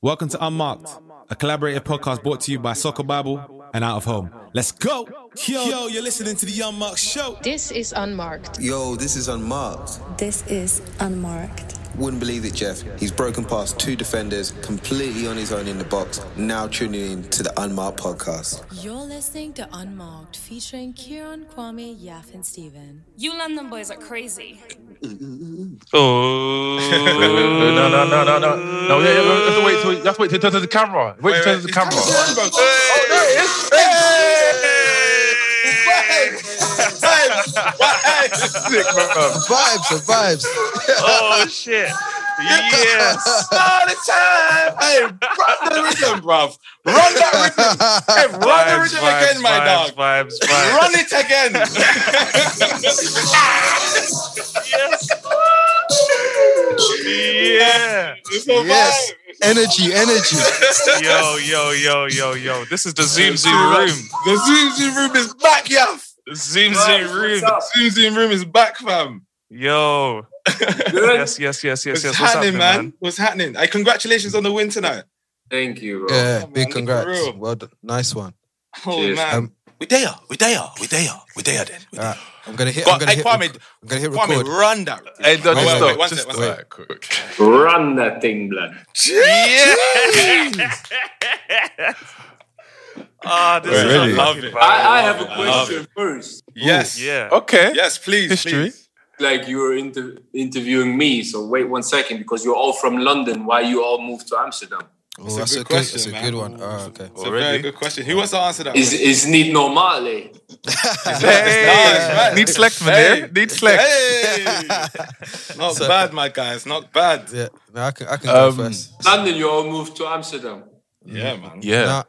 Welcome to Unmarked, a collaborative podcast brought to you by Soccer Bible and Out of Home. Let's go! Yo, yo you're listening to the Unmarked Show. This is Unmarked. Yo, this is Unmarked. This is Unmarked. Wouldn't believe it, Jeff. He's broken past two defenders, completely on his own in the box, now tuning in to the Unmarked podcast. You're listening to Unmarked, featuring Kieran, Kwame, Yaf, and Steven. You London boys are crazy. Oh no no no no no no! Yeah, yeah, you have to wait till you have to wait till it turns to the camera. Wait, till it turns to the camera. Oh, there it is. Sick, man. Vibes, the vibes. Oh shit! Yes. All the time. Hey, run the rhythm, bruv. Run that rhythm. Hey, run the rhythm again, my vibes, dog. Vibes, vibes. Run it again. Yes. Yeah. It's a Yes. vibe. Energy, energy. Yo, yo, yo, yo, yo. This is the Zoom Zoom room. The Zoom Zoom room is back, Yaf. Zoom Zoom room. Zoom Zoom room is back, fam. Yo. Yes, yes, yes, yes, What's yes. What's happening, happening, man? man? What's happening? I congratulations on the win tonight. Thank you, bro. Yeah, man, big for congrats. Well done. Nice one. Oh, Cheers. man. Um, We there, we there, we there, we there then. We there. Alright, I'm gonna hit. Go I'm gonna hey, hit. Kwame, rec- I'm gonna hit Kwame, record. run that. Hey, don't Wait, just wait, stop. wait, one just sec, one stop. sec. Quick. Run that thing, blood. Yeah. Ah, this Wait, is really? a Love it. I, I have a question first. Yes. Yeah. Okay. Yes, please. History. please. Like you were inter- interviewing me, so wait one second because you're all from London. Why you all moved to Amsterdam? Oh, It's a that's good a good. question, That's a good one. Oh, okay. It's a very good question. Who wants to answer that? Is is niet normaal? eh? Hey, need select man Hey. there. Need select. Hey! Not So- bad, my guys. Not bad. Yeah, no, I can. I can Um, go first. London, you all moved to Amsterdam. Yeah, man. Yeah. No,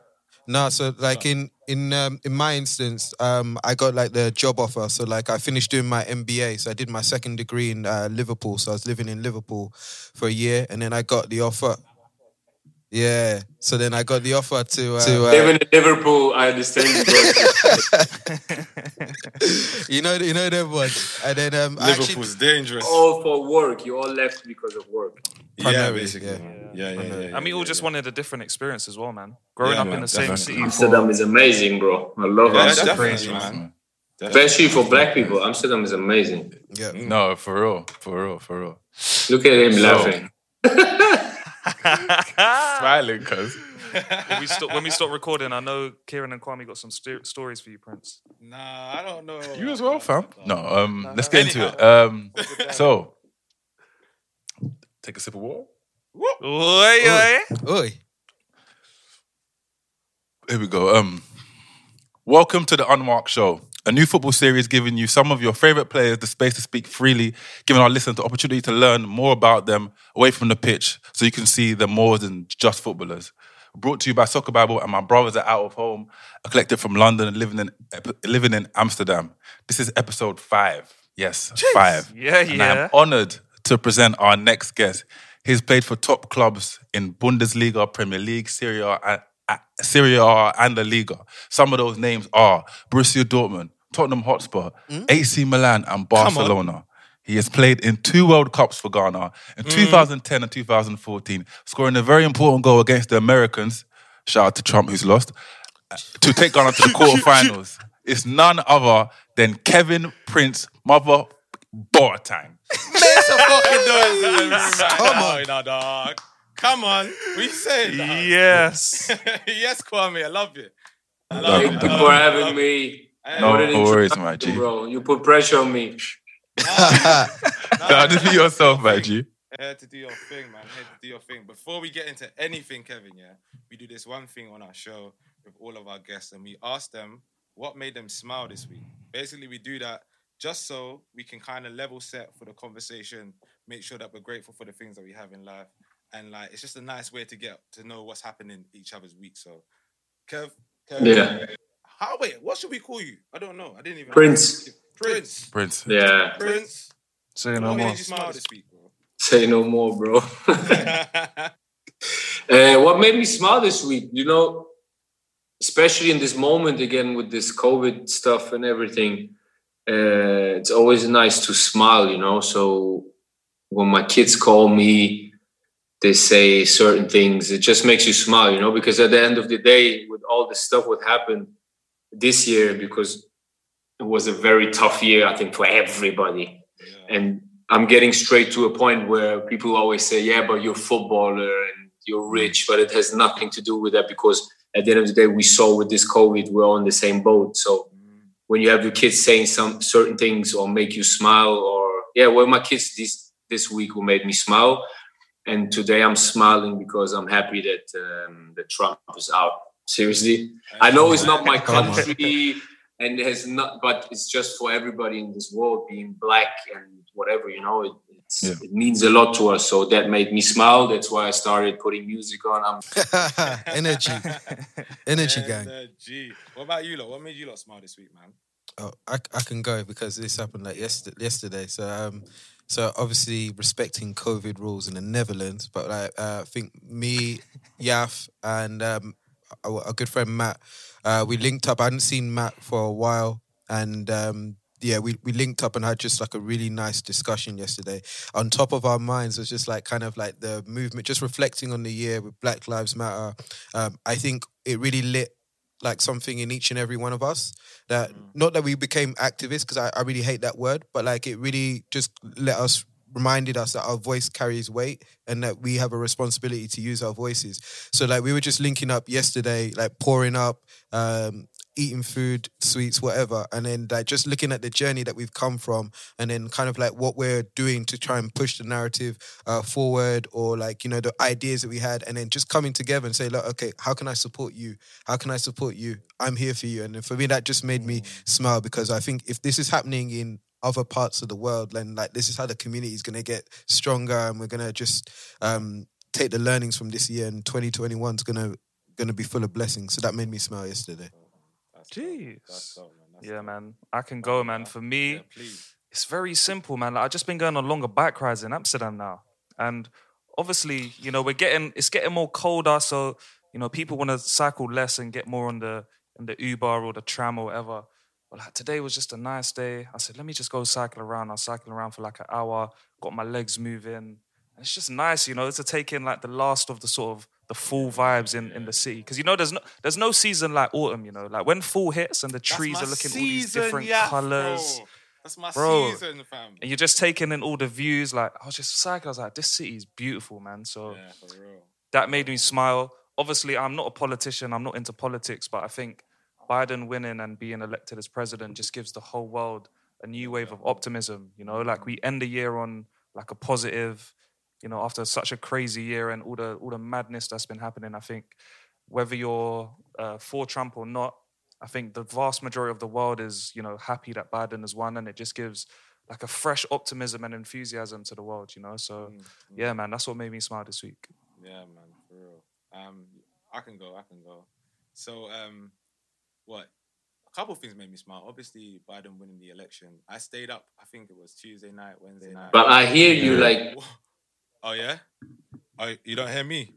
no. So like in in um, in my instance, um, I got like the job offer. So like I finished doing my MBA. So I did my second degree in uh, Liverpool. So I was living in Liverpool for a year, and then I got the offer. Yeah. So then I got the offer to uh, to uh, Living in Liverpool, I understand you, know you know them ones. And then um, I actually- Liverpool's dangerous. all for work. You all left because of work. yeah, basically. yeah. Yeah, yeah, yeah. yeah, And we all just wanted a different experience as well, man. Growing Yeah, up in man, the same city. Amsterdam For, is amazing, bro. I love Yeah, Amsterdam. definitely, man. Especially for black people, Amsterdam is amazing. yeah. no, for real, for real, for real. Look at him So- laughing. Smiling, cuz. when we stop when we stop recording, I know Kieran and Kwame got some sto- stories for you, Prince. Nah, I don't know. You as well, fam. No, um, No, let's get into it. Um, so, take a sip of water. Oi, oi. Oi. Here we go. Um, welcome to the Unmarked Show, a new football series giving you some of your favorite players the space to speak freely, giving our listeners the opportunity to learn more about them away from the pitch, so you can see them more than just footballers. Brought to you by Soccer Bible and my brothers are out of home, a collective from London and living in living in Amsterdam. This is episode five. Yes, five. Yeah, And I'm honored to present our next guest. He's played for top clubs in Bundesliga, Premier League, Serie A, and- Serie A, and La Liga. Some of those names are Borussia Dortmund, Tottenham Hotspur, hmm? AC Milan, and Barcelona. He has played in two World Cups for Ghana in hmm. 2010 and 2014, scoring a very important goal against the Americans. Shout out to Trump, who's lost, to take Ghana to the quarterfinals. It's none other than Kevin Prince, mother Boateng. Make some fucking noise. Come on. no, dog. Come on. We say that. Yes. yes, Kwame. I love it. I love Thank you I for love it. I having love it. me. No What an worries, introduction, my G. Bro, you put pressure on me. Nah, just be yourself, my G. Here to do your thing, man. Here to do your thing. Before we get into anything, Kevin, yeah, we do this one thing on our show with all of our guests, and we ask them what made them smile this week. Basically, we do that just so we can kind of level set for the conversation, make sure that we're grateful for the things that we have in life, and like it's just a nice way to get to know what's happening each other's week. So, Kev, Kev Yeah. How wait? What should we call you? I don't know. I didn't even Prince. Prince. Prince. Yeah. Prince. Say no more. made you smile this week, bro? Say no more, bro. Uh, what made me smile this week, you know, especially in this moment again with this COVID stuff and everything, uh, it's always nice to smile, you know. So when my kids call me, they say certain things, it just makes you smile, you know, because at the end of the day, with all the stuff what happened this year, because it was a very tough year, I think, for everybody. And I'm getting straight to a point where people always say, yeah, but you're a footballer and you're rich, but it has nothing to do with that because at the end of the day, we saw with this COVID, we're on the same boat. So when you have your kids saying some certain things or make you smile, or yeah, well, my kids this this week who made me smile, and today I'm smiling because I'm happy that um, that Trump is out. Seriously, I know it's not my country, and has not, but it's just for everybody in this world being black and whatever, you know. It, it's, Yeah. it means a lot to us, so that made me smile. That's why I started putting music on. I'm Energy. Energy gang. Energy. What about you lot? What made you lot smile this week, man? Oh, I, I can go because this happened like yesterday. Yesterday, so um, so obviously respecting COVID rules in the Netherlands, but like uh, I think me, Yaf, and um, a, good friend Matt, uh, we linked up. I hadn't seen Matt for a while, and um, yeah, we, we linked up and had just like a really nice discussion yesterday. On top of our minds was just like kind of like the movement, just reflecting on the year with Black Lives Matter. Um, I think it really lit like something in each and every one of us that not that we became activists because I, I really hate that word but like it really just let us reminded us that our voice carries weight and that we have a responsibility to use our voices. So like we were just linking up yesterday like pouring up um eating food sweets whatever and then like just looking at the journey that we've come from and then kind of like what we're doing to try and push the narrative uh, forward or like you know the ideas that we had and then just coming together and say look okay how can i support you? How can i support you? I'm here for you. And then for me that just made me smile because i think if this is happening in other parts of the world then like this is how the community is going to get stronger and we're going to just um take the learnings from this year and 2021 is going to going to be full of blessings so that made me smile yesterday Jeez. Yeah, man. I can go, man. For me, it's very simple, man. Like, I've just been going on longer bike rides in Amsterdam now. And obviously, you know, we're getting it's getting more colder, so you know, people want to cycle less and get more on the in the Uber or the tram or whatever. But like today was just a nice day. I said, let me just go cycle around. I was cycling around for like an hour, got my legs moving. And it's just nice, you know, to take in like the last of the sort of the full vibes in, in the city. Because you know, there's no there's no season like autumn, you know. Like when fall hits and the trees are looking all these season, different yeah, colors. bro. That's my Bro. season, fam. And you're just taking in all the views. Like I was just cycling. I was like, this city is beautiful, man. So Yeah, for real. that made me smile. Obviously, I'm not a politician. I'm not into politics, but I think Biden winning and being elected as president just gives the whole world a new wave of optimism. You know, like we end the year on like a positive. You know, after such a crazy year and all the all the madness that's been happening, I think whether you're uh, for Trump or not, I think the vast majority of the world is you know happy that Biden has won, and it just gives like a fresh optimism and enthusiasm to the world. You know, so yeah, man, that's what made me smile this week. Yeah, man, for real. Um, I can go. I can go. So, um, what? A couple of things made me smile. Obviously, Biden winning the election. I stayed up. I think it was Tuesday night, Wednesday night. But I hear you, like- Oh yeah. Oh, you don't hear me.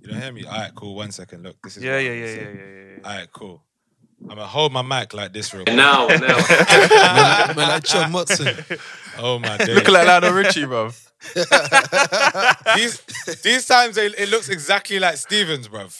You don't hear me. All right, cool. One second. Look, this is. Yeah, what yeah, yeah, yeah, yeah, yeah, All right, cool. I'm gonna hold my mic like this real quick. Now, now. Man, man, like John Motson. Oh my days. Look like Lionel Richie, bro. these these times it, it looks exactly like Stevens, bruv.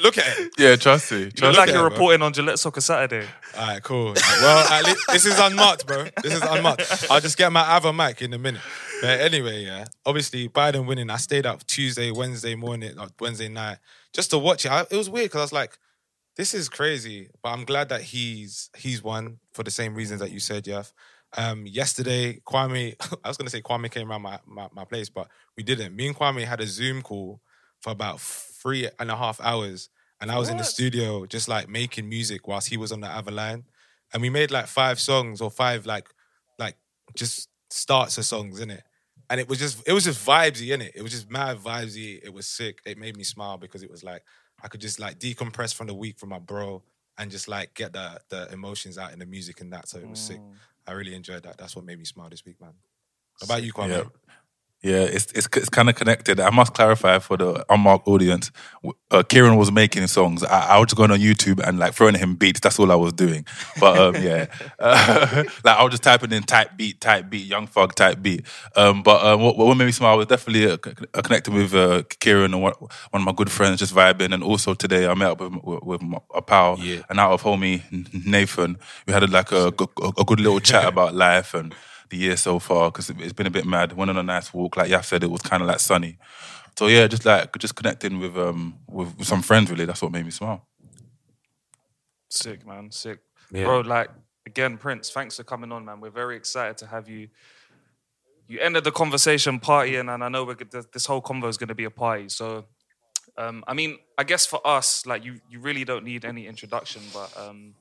Look at it. Yeah, trust me. You look like you're bro. reporting on Gillette Soccer Saturday. All right, cool. Well, at least, this is unmarked, bro. This is unmarked. I'll just get my other mic in a minute. But anyway, yeah. Obviously, Biden winning. I stayed up Tuesday, Wednesday morning, Wednesday night, just to watch it. I, it was weird because I was like, "This is crazy," but I'm glad that he's he's won for the same reasons that you said, Jeff. Um, yesterday, Kwame, I was gonna say Kwame came around my, my my place, but we didn't. Me and Kwame had a Zoom call for about three and a half hours, and I was in the studio just like making music whilst he was on the other line, and we made like five songs or five like like just starts of songs in it. And it was just it was just vibesy in it. It was just mad vibesy. It was sick. It made me smile because it was like I could just like decompress from the week from my bro and just like get the the emotions out in the music and that. So it was sick. I really enjoyed that. That's what made me smile this week, man. What about you, Kwame? Yeah. Yeah, it's it's it's kind of connected. I must clarify for the unmarked audience. Uh, Kieran was making songs. I, I was just going on YouTube and like throwing him beats. That's all I was doing. But um, yeah, uh, like I was just typing in type beat, type beat, Young Thug type beat. Um, but um, what, what made me smile was definitely uh, uh, connected with uh, Kieran and one, one of my good friends, just vibing. And also today I met up with, with, with my, a pal, Yeah. and out of homie Nathan. We had like a, a, a good little chat about life and the year so far because it's been a bit mad. Went on a nice walk, like Yaf said, it was kind of like sunny. So yeah, just like just connecting with um with, with some friends really. That's what made me smile. Sick, man. Sick. Yeah. Bro, like, again, Prince, thanks for coming on, man. We're very excited to have you. You ended the conversation partying, and I know we're, g- this whole convo is going to be a party. So, um, I mean, I guess for us, like, you, you really don't need any introduction, but um,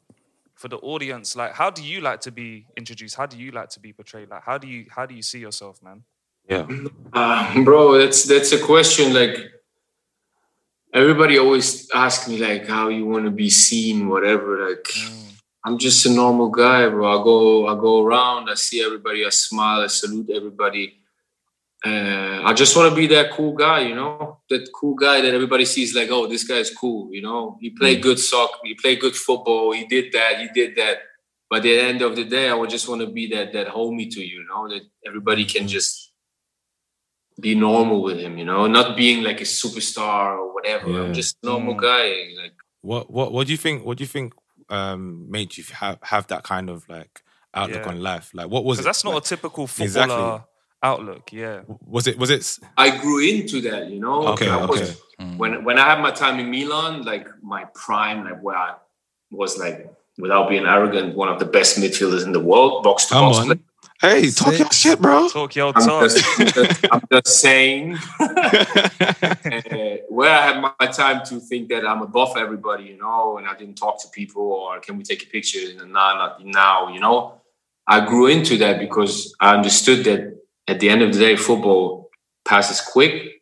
for the audience, like, how do you like to be introduced? How do you like to be portrayed? Like, how do you how do you see yourself, man? Yeah. Uh, bro, that's that's a question. Like everybody always asks me, like how you want to be seen, whatever. Like I'm just a normal guy, bro. I go I go around, I see everybody, I smile, I salute everybody. Uh, I just want to be that cool guy, you know, that cool guy that everybody sees, like, oh, this guy's cool, you know. He played good soccer, he played good football, he did that, he did that. But at the end of the day, I would just want to be that that homie to you, you know, that everybody can just be normal with him, you know, not being like a superstar or whatever. Yeah. I'm just a normal Mm. guy. Like What what what do you think? What do you think um, made you have have that kind of like outlook Yeah. on life? Like, what was Because it? that's not like, a typical footballer Exactly. Outlook. Yeah. Was it? Was it? i grew into that, you know. Okay, I was- okay. When when I had my time in Milan, like my prime, like where I was like, without being arrogant, one of the best midfielders in the world, box to Come box. on. Hey, talk your shit, bro. Talk your I'm talk. just, I'm just saying uh, where I had my time to think that I'm above everybody, you know, and I didn't talk to people or can we take a picture? And nah, not now, you know. I grew into that because I understood that at the end of the day, football passes quick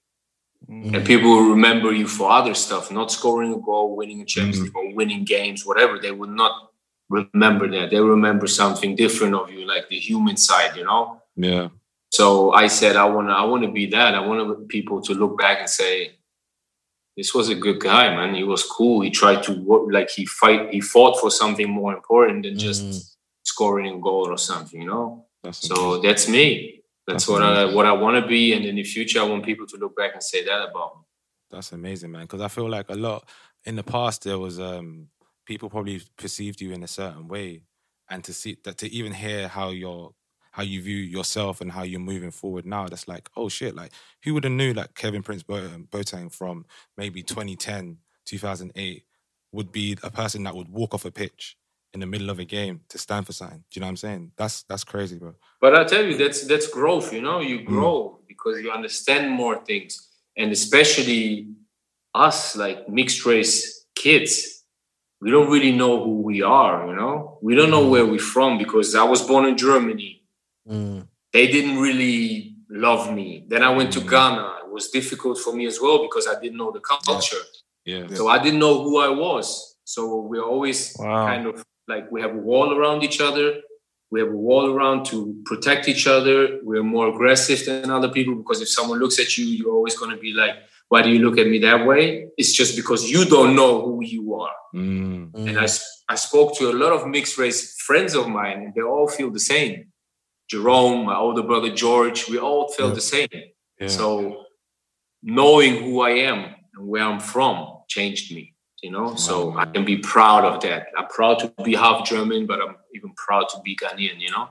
and mm. people will remember you for other stuff, not scoring a goal, winning a Champions mm. League, or winning games, whatever. They will not remember that. They remember something different of you, like the human side, you know. Yeah. So I said, I want to, I want to be that. I want people to look back and say, this was a good guy, man. He was cool. He tried to work, like he fight, he fought for something more important than just mm. scoring a goal or something, you know. That's So that's me. That's, That's what I what I want to be, and in the future, I want people to look back and say that about me. That's amazing, man. Because I feel like a lot in the past there was um people probably perceived you in a certain way, and to see that to even hear how you're how you view yourself and how you're moving forward now, that's like oh shit, like who would have knew like Kevin Prince Bo- Boateng from maybe 2010, 2008 would be a person that would walk off a pitch in the middle of a game to stand for something. Do you know what I'm saying? That's that's crazy, bro. But I tell you, that's that's growth. You know, you mm. grow because you understand more things, and especially us, like mixed race kids, we don't really know who we are. You know, we don't know mm. where we're from because I was born in Germany. Mm. They didn't really love me. Then I went to Ghana. It was difficult for me as well because I didn't know the culture. Yeah. So I didn't know who I was. So we're always Wow. kind of like we have a wall around each other. We have a wall around to protect each other. We're more aggressive than other people because if someone looks at you, you're always going to be like, why do you look at me that way? It's just because you don't know who you are. Mm. And I spoke to a lot of mixed race friends of mine, and they all feel the same. Jerome, my older brother George, we all felt the same. Yeah. So knowing who I am and where I'm from changed me, you know. So I can be proud of that. I'm proud to be half German, but I'm even proud to be Ghanaian, you know.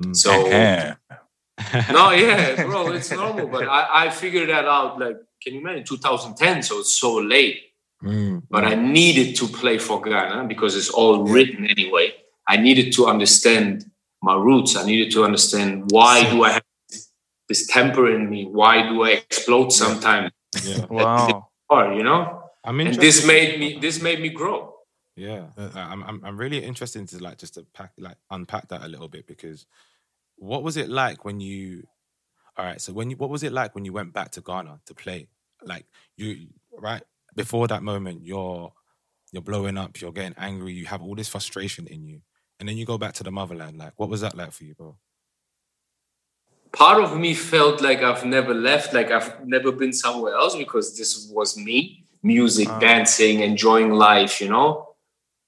Mm. So no, yeah, bro, it's normal. But I, I figured that out. Like, can you imagine 2010? So it's so late. Mm. But I needed to play for Ghana because it's all written anyway. I needed to understand my roots. I needed to understand why do I have this temper in me? Why do I explode sometimes? Yeah. Wow. Or you know, I'm and this made me this made me grow. Yeah, I- I'm, I'm I'm really interested to like just to pack like unpack that a little bit because what was it like when you? All right, so when you what was it like when you went back to Ghana to play? Like you right before that moment, you're you're blowing up, you're getting angry, you have all this frustration in you, and then you go back to the motherland. Like, what was that like for you, bro? Part of me felt like I've never left, like I've never been somewhere else because this was me music, uh. dancing, enjoying life, you know.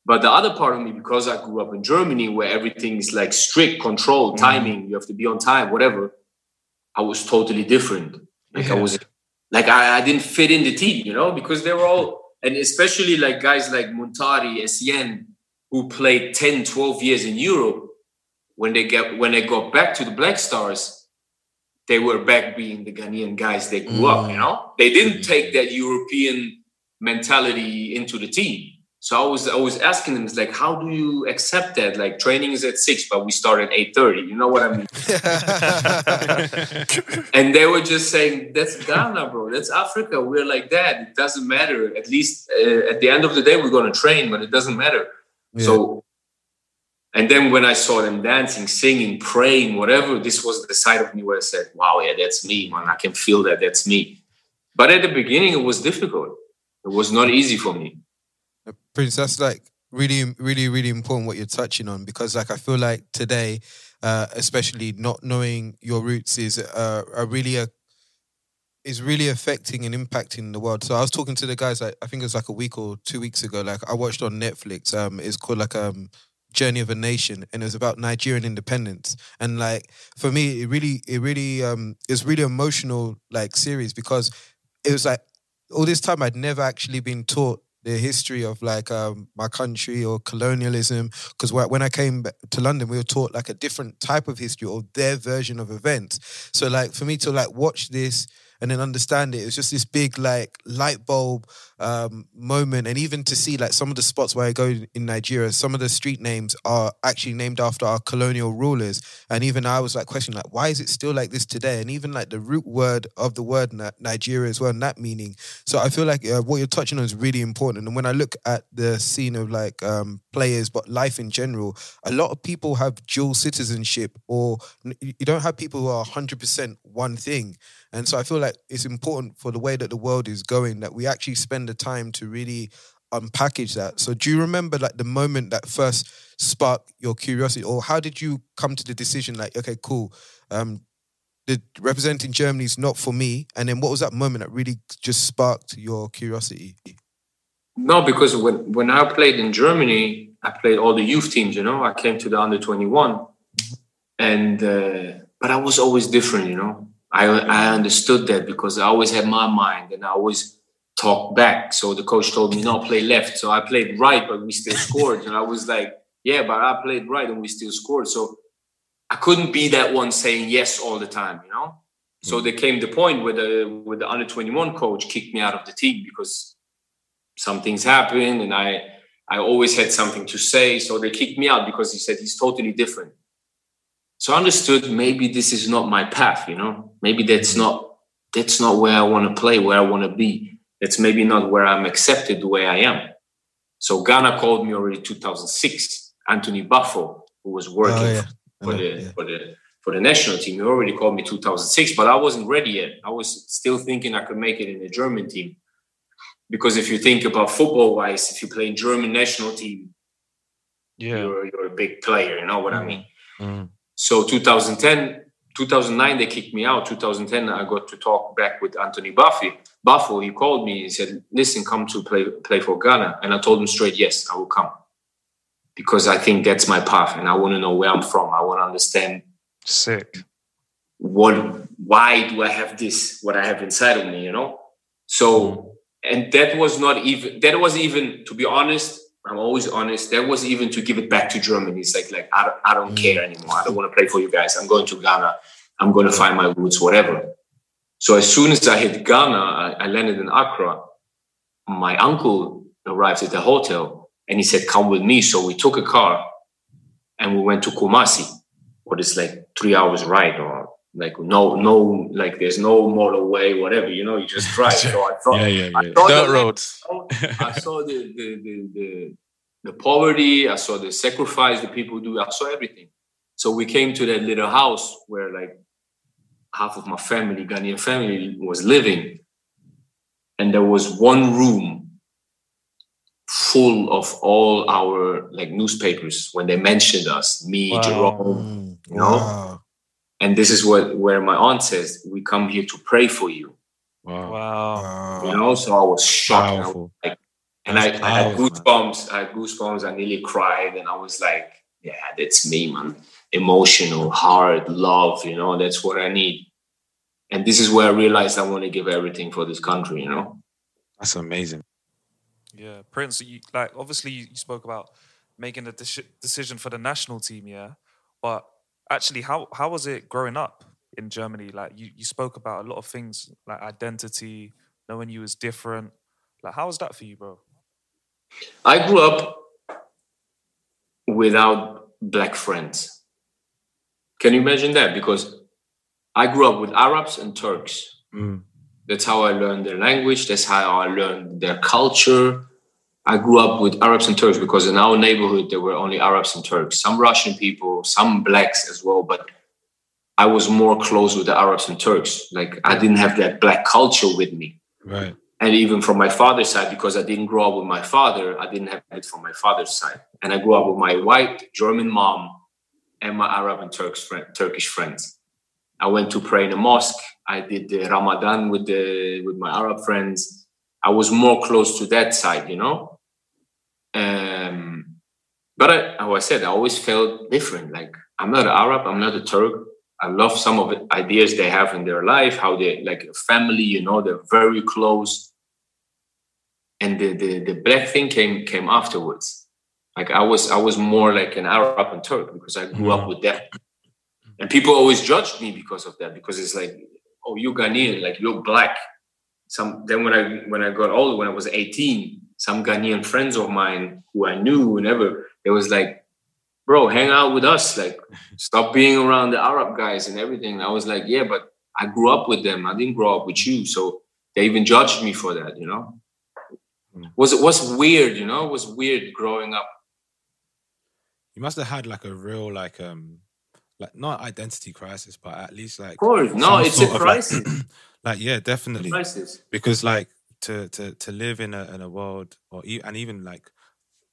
But the other part of me, because I grew up in Germany where everything is like strict control, mm. timing, you have to be on time, whatever, I was totally different. Like yeah. I was like I, I didn't fit in the team, you know, because they were all and especially like guys like Muntari, Essien, who played 10, 12 years in Europe, when they get when they got back to the Black Stars, they were back being the Ghanaian guys they grew mm. up, you know? They didn't take that European mentality into the team. So I was I was asking them, it's like, how do you accept that? Like training is at six, but we start at eight thirty. You know what I mean? and they were just saying, "That's Ghana, bro. That's Africa. We're like that. It doesn't matter. At least uh, at the end of the day, we're going to train, but it doesn't matter." Yeah. So, and then when I saw them dancing, singing, praying, whatever, this was the side of me where I said, "Wow, yeah, that's me, man. I can feel that. That's me." But at the beginning, it was difficult. It was not easy for me Prince, that's like really, really, really important what you're touching on because, like, I feel like today, uh, especially not knowing your roots is uh, a really a is really affecting and impacting the world. So I was talking to the guys, like, I think it was like a week or two weeks ago. Like I watched on Netflix. Um, it's called like um Journey of a Nation, and it was about Nigerian independence. And like for me, it really, it really, um, it's really emotional like series because it was like all this time I'd never actually been taught the history of like um, my country or colonialism. Because when I came to London, we were taught like a different type of history or their version of events. So like for me to like watch this and then understand it. It was just this big like light bulb um, moment, and even to see like some of the spots where I go in Nigeria, some of the street names are actually named after our colonial rulers, and even I was like questioning like why is it still like this today, and even like the root word of the word Nigeria as well, and that meaning. So I feel like uh, what you're touching on is really important, and when I look at the scene of like um, players, but life in general, a lot of people have dual citizenship, or you don't have people who are 100% one thing. And so I feel like it's important for the way that the world is going that we actually spend the time to really unpackage that. So do you remember like the moment that first sparked your curiosity or how did you come to the decision like okay cool um the representing Germany is not for me and then what was that moment that really just sparked your curiosity? No, because when when I played in Germany, I played all the youth teams, you know. I came to the under 21 mm-hmm. and uh, but I was always different, you know. I, I understood that because I always had my mind and I always talked back. So the coach told me, no, play left. So I played right, but we still scored. And I was like, yeah, but I played right and we still scored. So I couldn't be that one saying yes all the time, you know? So mm-hmm. there came the point where the where the under 21 coach kicked me out of the team because some things happened and I I always had something to say. So they kicked me out because he said he's totally different. So I understood maybe this is not my path, you know. Maybe that's mm-hmm. not that's not where I want to play, where I want to be. That's maybe not where I'm accepted the way I am. So Ghana called me already 2006. Anthony Baffoe, who was working oh, yeah. for, the yeah. for the for the national team, he already called me 2006, but I wasn't ready yet. I was still thinking I could make it in the German team. Because if you think about football wise, if you play in German national team, yeah. you're, you're a big player, you know what mm. I mean? Mm. So 2010, 2009, they kicked me out. 2010, I got to talk back with Anthony Buffy. Baffoe, he called me and said, listen, come to play, play for Ghana. And I told him straight, yes, I will come. Because I think that's my path and I want to know where I'm from. I want to understand. Sick. What, why do I have this, what I have inside of me, you know? So, mm. and that was not even, that was even, to be honest, I'm always honest. That was even to give it back to Germany. It's like, like I don't, I don't care anymore. I don't want to play for you guys. I'm going to Ghana. I'm going to find my roots, whatever. So as soon as I hit Ghana, I, I landed in Accra. My uncle arrived at the hotel and he said, "Come with me." So we took a car and we went to Kumasi, what is like three hours ride or like no no like there's no motorway whatever you know you just drive so i thought yeah, yeah, yeah. I saw dirt roads i saw the the, the the, the poverty i saw the sacrifice the people do i saw everything so we came to that little house where like half of my family ghanaian family was living and there was one room full of all our like newspapers when they mentioned us, me, Wow. Jerome, you know. Wow. And this is what where my aunt says, "We come here to pray for you." Wow. Wow. You know, so I was shocked. and I was like, and I, That's I had goosebumps. I had goosebumps. I nearly cried, and I was like, "Yeah, that's me, man. Emotional, hard, love. You know, that's what I need." And this is where I realized I want to give everything for this country. You know. That's amazing. Yeah, Prince. You, like obviously you, you spoke about making a deci- decision for the national team, yeah. But actually, how how was it growing up in Germany? Like you, you spoke about a lot of things like identity, knowing you was different. Like how was that for you, bro? I grew up without black friends. Can you imagine that? Because I grew up with Arabs and Turks. Mm. That's how I learned their language. That's how I learned their culture. I grew up with Arabs and Turks because in our neighborhood there were only Arabs and Turks, some Russian people, some blacks as well. But I was more close with the Arabs and Turks. Like I didn't have that black culture with me Right. and even from my father's side because i didn't grow up with my father i didn't have it from my father's side and i grew up with my white german mom and my arab and turks friend, turkish friends i went to pray in a mosque i did the ramadan with the with my arab friends i was more close to that side you know um but I, how i said i always felt different like i'm not an arab i'm not a turk I love some of the ideas they have in their life, how they like family, you know, they're very close. And the, the the black thing came came afterwards. Like I was I was more like an Arab and Turk because I grew up with that. And people always judged me because of that, because it's like, oh, you're Ghanaian, like you're black. Some then when I when I got older, when I was 18, some Ghanaian friends of mine who I knew never, it was like, bro, hang out with us. Like, stop being around the Arab guys and everything. I was like, yeah, but I grew up with them. I didn't grow up with you. So they even judged me for that, you know? Was it was weird, you know? It was weird growing up. You must have had like a real like um like not identity crisis, but at least like Of course. No, it's a crisis. Like, like yeah, definitely. crisis. Because like to to to live in a in a world or and even like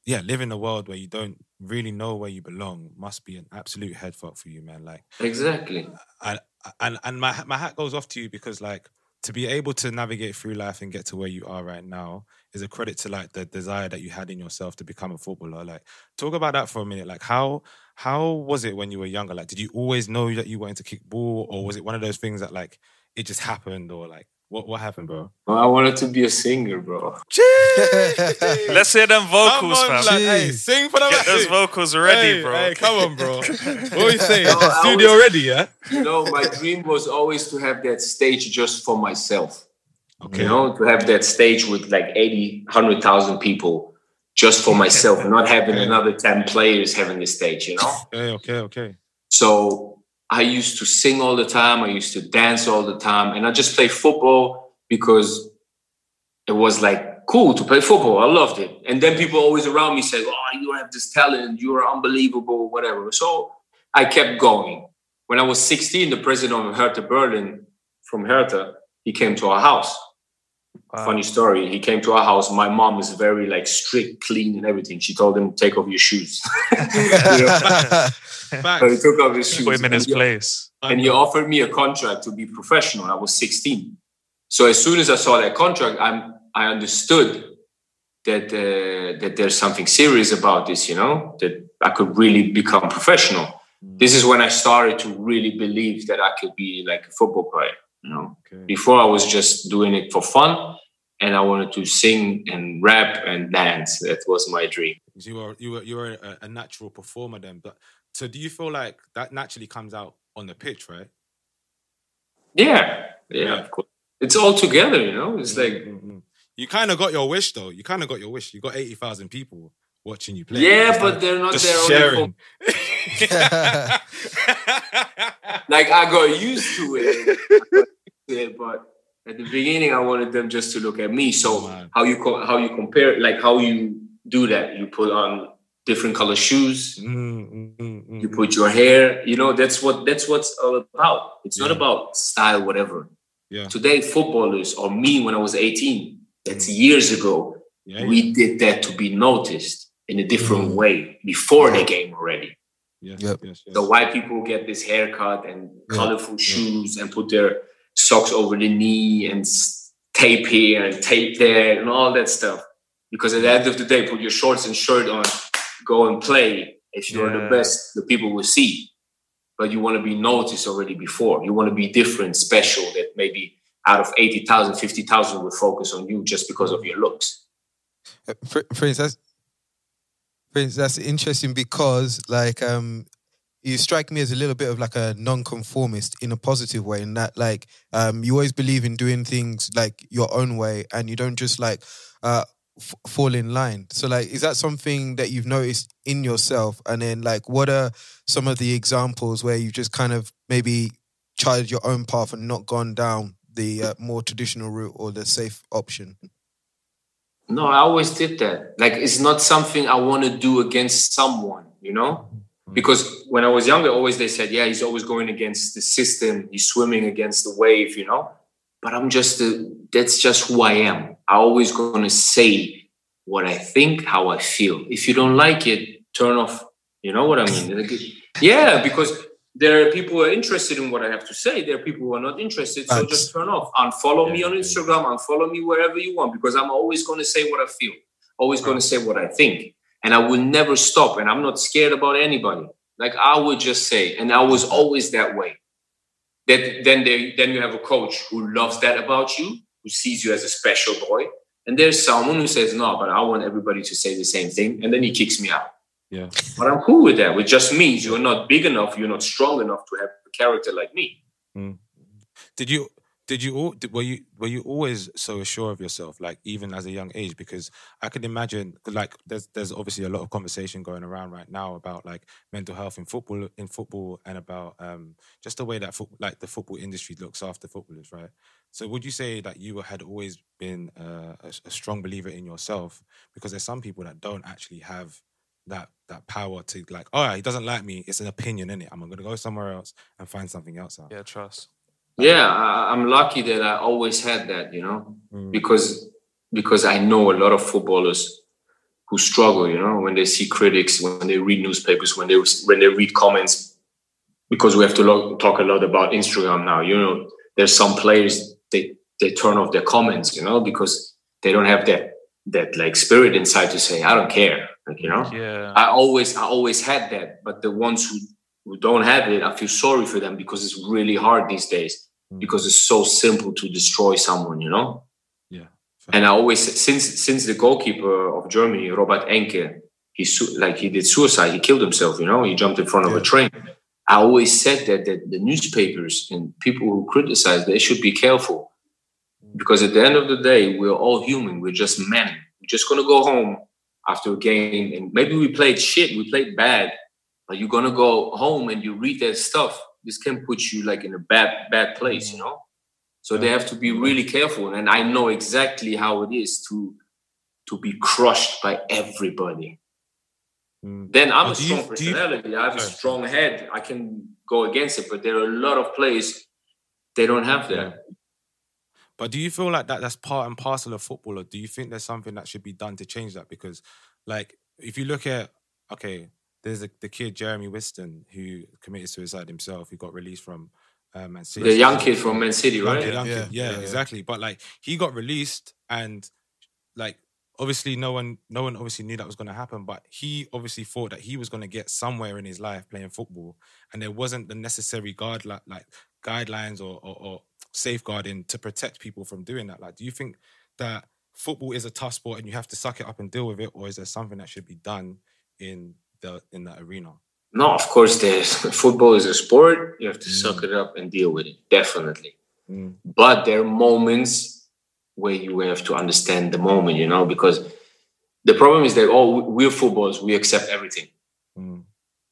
yeah, live in a world where you don't really know where you belong must be an absolute head fuck for you, man. Like Exactly. and and and my my hat goes off to you because like to be able to navigate through life and get to where you are right now is a credit to like the desire that you had in yourself to become a footballer. Like talk about that for a minute. Like how how was it when you were younger? Like did you always know that you wanted to kick ball or was it one of those things that like it just happened or like what what happened, bro? Well, I wanted to be a singer, bro. Let's hear them vocals, Come on, fam. like, hey, sing for the Get those vocals ready, Hey, bro. hey, come on, bro. what are you saying? No, Studio was- ready, yeah? You know, my dream was always to have that stage just for myself. Okay. You know, to have that stage with like 80, 100,000 people just for myself, not having another 10 players having the stage, you know? Okay, okay, okay. So I used to sing all the time. I used to dance all the time. And I just played football because it was like cool to play football. I loved it. And then people always around me said, Oh, you have this talent. You're unbelievable, whatever. So I kept going. When I was 16, the president of Hertha Berlin from Hertha, he came to our house. Funny story. He came to our house. My mom is very like strict, clean, and everything. She told him, "Take off your shoes." You know? So he took off his shoes. Put him in and his he- place. and he offered me a contract to be professional. I was 16. So as soon as I saw that contract, I'm I understood that uh, that there's something serious about this. You know that I could really become professional. This is when I started to really believe that I could be like a football player. You know, before I was just doing it for fun, and I wanted to sing and rap and dance. That was my dream. You were you were you were a, a natural performer then, but so do you feel like that naturally comes out on the pitch, right? Yeah, yeah, of course. It's all together. You know, it's mm-hmm, like. Mm-hmm. You kind of got your wish though. You kind of got your wish. You got eighty thousand people watching you play. Yeah, It's but like they're not just there only for- sharing. like I got used to it. yeah, but at the beginning, I wanted them just to look at me. So how you co- how you compare, like how you do that? You put on different color shoes. Mm, You put your hair. You know that's what that's what's all about. It's not about style, whatever. Yeah. Today, footballers or me when I was eighteen. That's years ago. yeah, we yeah. did that to be noticed in a different mm. way before the game already. Yes, yep. yes, yes. The white people get this haircut and colorful shoes and put their socks over the knee and tape here and tape there and all that stuff. Because at the end of the day, put your shorts and shirt on, go and play. If you're yeah. the best, the people will see. But you want to be noticed already before. You want to be different, special, that maybe out of 80,000, 50,000 will focus on you just because of your looks. Uh, Prince, that's, Prince, that's interesting because, like, um, you strike me as a little bit of like a non-conformist in a positive way in that like um you always believe in doing things like your own way and you don't just like uh f- fall in line. So like is that something that you've noticed in yourself? And then like what are some of the examples where you just kind of maybe charted your own path and not gone down the uh, more traditional route or the safe option? No i always did that. Like it's not something i want to do against someone you know. Mm-hmm. because when I was younger, always they said, yeah, he's always going against the system. He's swimming against the wave, you know. But I'm just a, that's just who I am. I always going to say what I think, how I feel. If you don't like it, turn off. You know what I mean? yeah, because there are people who are interested in what I have to say. There are people who are not interested. So just turn off. Unfollow yeah, me on Instagram. Unfollow me wherever you want because I'm always going to say what I feel. Always going to say what I think and I will never stop. And I'm not scared about anybody. Like I would just say, and I was always that way. That then they, then you have a coach who loves that about you, who sees you as a special boy, and there's someone who says no, but I want everybody to say the same thing, and then he kicks me out. Yeah, but I'm cool with that. It just means you're not big enough, you're not strong enough to have a character like me. Mm. Did you did you all were you were you always so assured of yourself like even as a young age because i can imagine like there's there's obviously a lot of conversation going around right now about like mental health in football in football and about um just the way that fo- like the football industry looks after footballers right so would you say that you had always been uh, a, a strong believer in yourself because there's some people that don't actually have that that power to like, oh, he doesn't like me. It's an opinion, in it. I'm gonna go somewhere else and find something else out. Yeah, trust yeah I, am lucky that i always had that you know? Mm. because because i know a lot of footballers who struggle you know when they see critics when they read newspapers when they when they read comments. Because we have to lo- talk a lot about instagram now you know? There's some players they they turn off their comments you know? Because they don't have that that like spirit inside to say i don't care like you know? Yeah. I always i always had that but the ones who who don't have it, I feel sorry for them because it's really hard these days mm. because it's so simple to destroy someone, you know? Yeah. And I always since since the goalkeeper of Germany, Robert Enke, he like he did suicide, he killed himself, you know, he jumped in front of a train. I always said that that the newspapers and people who criticize they should be careful mm. because at the end of the day, we're all human. We're just men. We're just gonna go home after a game and maybe we played shit, we played bad, you're gonna go home and you read that stuff. This can put you like in a bad bad place, you know. So they have to be really careful. And I know exactly how it is to to be crushed by everybody. Mm. Then I'm a strong you, personality. You, I have a strong head. I can go against it. But there are a lot of players they don't have that. But do you feel like that that's part and parcel of football, or do you think there's something that should be done to change that? Because, like, if you look at okay, there's a, the kid Jeremy Wisten who committed suicide himself. He got released from uh, Man City. The young kid from Man City, right? Young yeah, kid, yeah, yeah, exactly. But like he got released, and like obviously no one, no one obviously knew that was going to happen. But he obviously thought that he was going to get somewhere in his life playing football, and there wasn't the necessary guard like, like guidelines or, or, or safeguarding to protect people from doing that. Like, do you think that football is a tough sport and you have to suck it up and deal with it, or is there something that should be done in the in that arena? No, of course. There's football is a sport. You have to mm. suck it up and deal with it. Definitely. Mm. But there are moments where you have to understand the moment, you know, because the problem is that oh, we're footballers. We accept everything. Mm.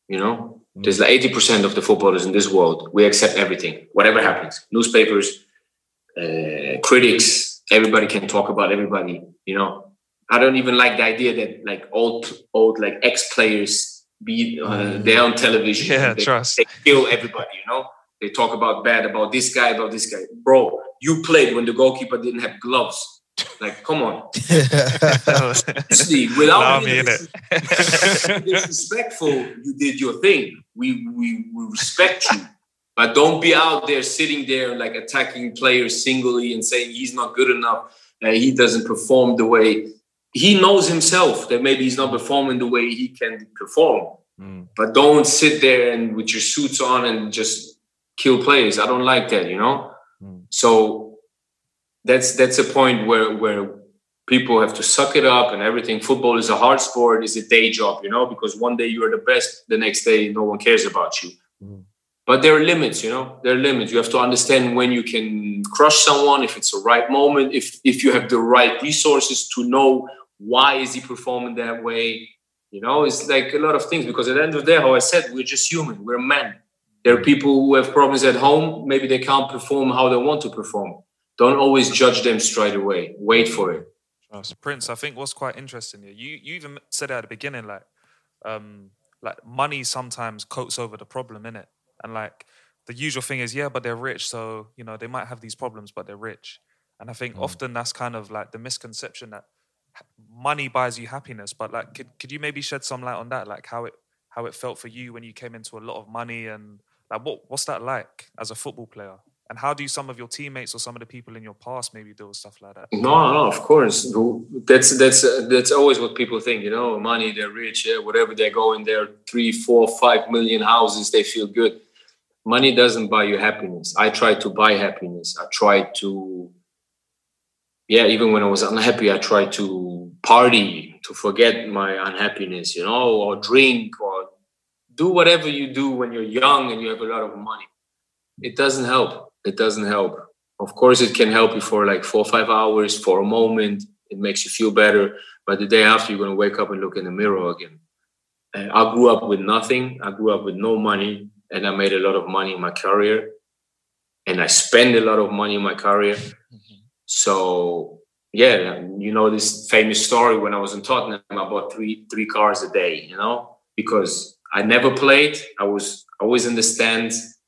You know, mm. there's like eighty percent of the footballers in this world. We accept everything, whatever happens. Newspapers, uh, critics, everybody can talk about everybody. You know, I don't even like the idea that like old old like ex players be uh, mm. there on television. Yeah, they, trust. They kill everybody. You know, they talk about bad about this guy about this guy. Bro, you played when the goalkeeper didn't have gloves. Like, come on. Honestly, without being disrespectful, you did your thing. We, we we respect you. But don't be out there sitting there like attacking players singly and saying he's not good enough, uh, he doesn't perform the way he knows himself that maybe he's not performing the way he can perform. Mm. But don't sit there and with your suits on and just kill players. I don't like that, you know. Mm. So that's that's a point where where people have to suck it up and everything. Football is a hard sport, is a day job, you know, because one day you're the best, the next day no one cares about you. Mm. But there are limits, you know. There are limits. You have to understand when you can crush someone, if it's the right moment, if if you have the right resources to know why is he performing that way. You know, it's like a lot of things because at the end of the day, how I said, we're just human. We're men. There are people who have problems at home. Maybe they can't perform how they want to perform. Don't always judge them straight away. Wait for it. Prince, I think what's quite interesting here, you you even said at the beginning, like, um, like money sometimes coats over the problem in it, and like the usual thing is, yeah, but they're rich, so you know they might have these problems, but they're rich, and I think mm. often that's kind of like the misconception that money buys you happiness, but like, could could you maybe shed some light on that, like how it how it felt for you when you came into a lot of money and like what what's that like as a football player? And how do some of your teammates or some of the people in your past maybe deal with stuff like that? No, no, of course. That's that's that's always what people think. You know, money, they're rich, yeah, whatever they go in there, three, four, five million houses, they feel good. Money doesn't buy you happiness. I try to buy happiness. I try to, yeah, even when I was unhappy, I tried to party to forget my unhappiness, you know, or drink or do whatever you do when you're young and you have a lot of money. It doesn't help. It doesn't help. Of course, it can help you for like four or five hours for a moment. It makes you feel better. But the day after, you're going to wake up and look in the mirror again. And I grew up with nothing. I grew up with no money. And I made a lot of money in my career. And I spend a lot of money in my career. So, yeah, you know this famous story when I was in Tottenham, I bought three three cars a day, you know, because I never played. I was always in the stands.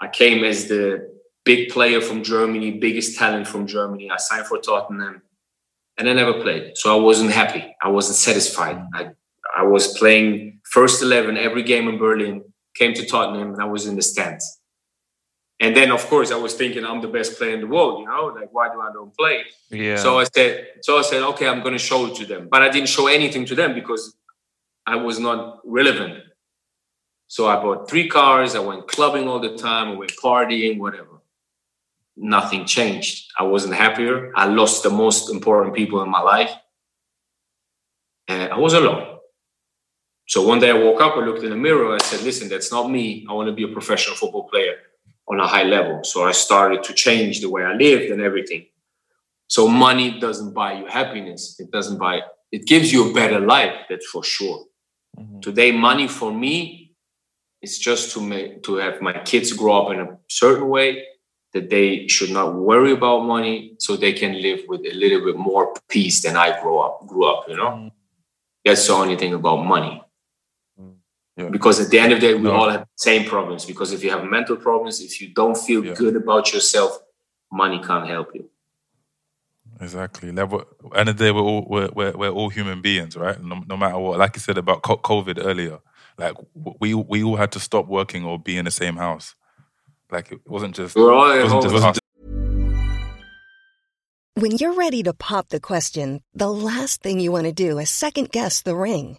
I came as the big player from Germany, biggest talent from Germany. I signed for Tottenham and I never played. So I wasn't happy. I wasn't satisfied. I, I was playing first 11 every game in Berlin, came to Tottenham and I was in the stands. And then, of course, I was thinking I'm the best player in the world. You know, like why do I don't play? Yeah. So I said, so I said, okay, I'm going to show it to them. But I didn't show anything to them because I was not relevant. So I bought three cars. I went clubbing all the time. I went partying, whatever. Nothing changed. I wasn't happier. I lost the most important people in my life. And I was alone. So one day I woke up, I looked in the mirror, I said, listen, that's not me. I want to be a professional football player on a high level. So I started to change the way I lived and everything. So money doesn't buy you happiness. It doesn't buy, it gives you a better life, that's for sure. Mm-hmm. Today, money for me it's just to make to have my kids grow up in a certain way that they should not worry about money so they can live with a little bit more peace than I grew up grew up, you know? Mm. That's the only thing about money. Yeah. Because at the end of the day, we no. all have the same problems. Because if you have mental problems, if you don't feel yeah. good about yourself, money can't help you. Exactly. Like, end of the day, we're all we're, we're, we're all human beings, right? No, no matter what. Like you said about COVID earlier, like we we all had to stop working or be in the same house. Like it wasn't just. We're all it wasn't just. When you're ready to pop the question, the last thing you want to do is second guess the ring.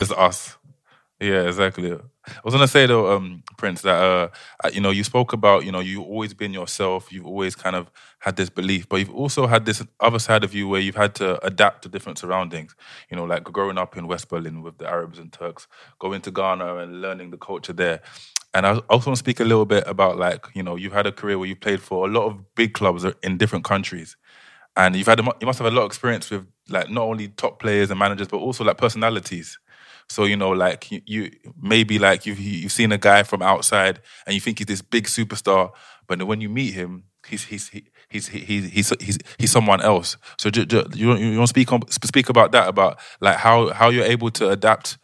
It's us. Yeah, exactly. I was gonna say though, um, Prince, that uh, you know, you spoke about, you know, you've always been yourself. You've always kind of had this belief, but you've also had this other side of you where you've had to adapt to different surroundings. You know, like growing up in West Berlin with the Arabs and Turks, going to Ghana and learning the culture there. And I also want to speak a little bit about like, you know, you've had a career where you played for a lot of big clubs in different countries, and you've had a, you must have a lot of experience with like not only top players and managers, but also like personalities. So you know, like you, you maybe like you've you've seen a guy from outside and you think he's this big superstar, but when you meet him, he's he's he, he's he's he's he's, he's someone else. So you you want to speak on speak about that about like how how you're able to adapt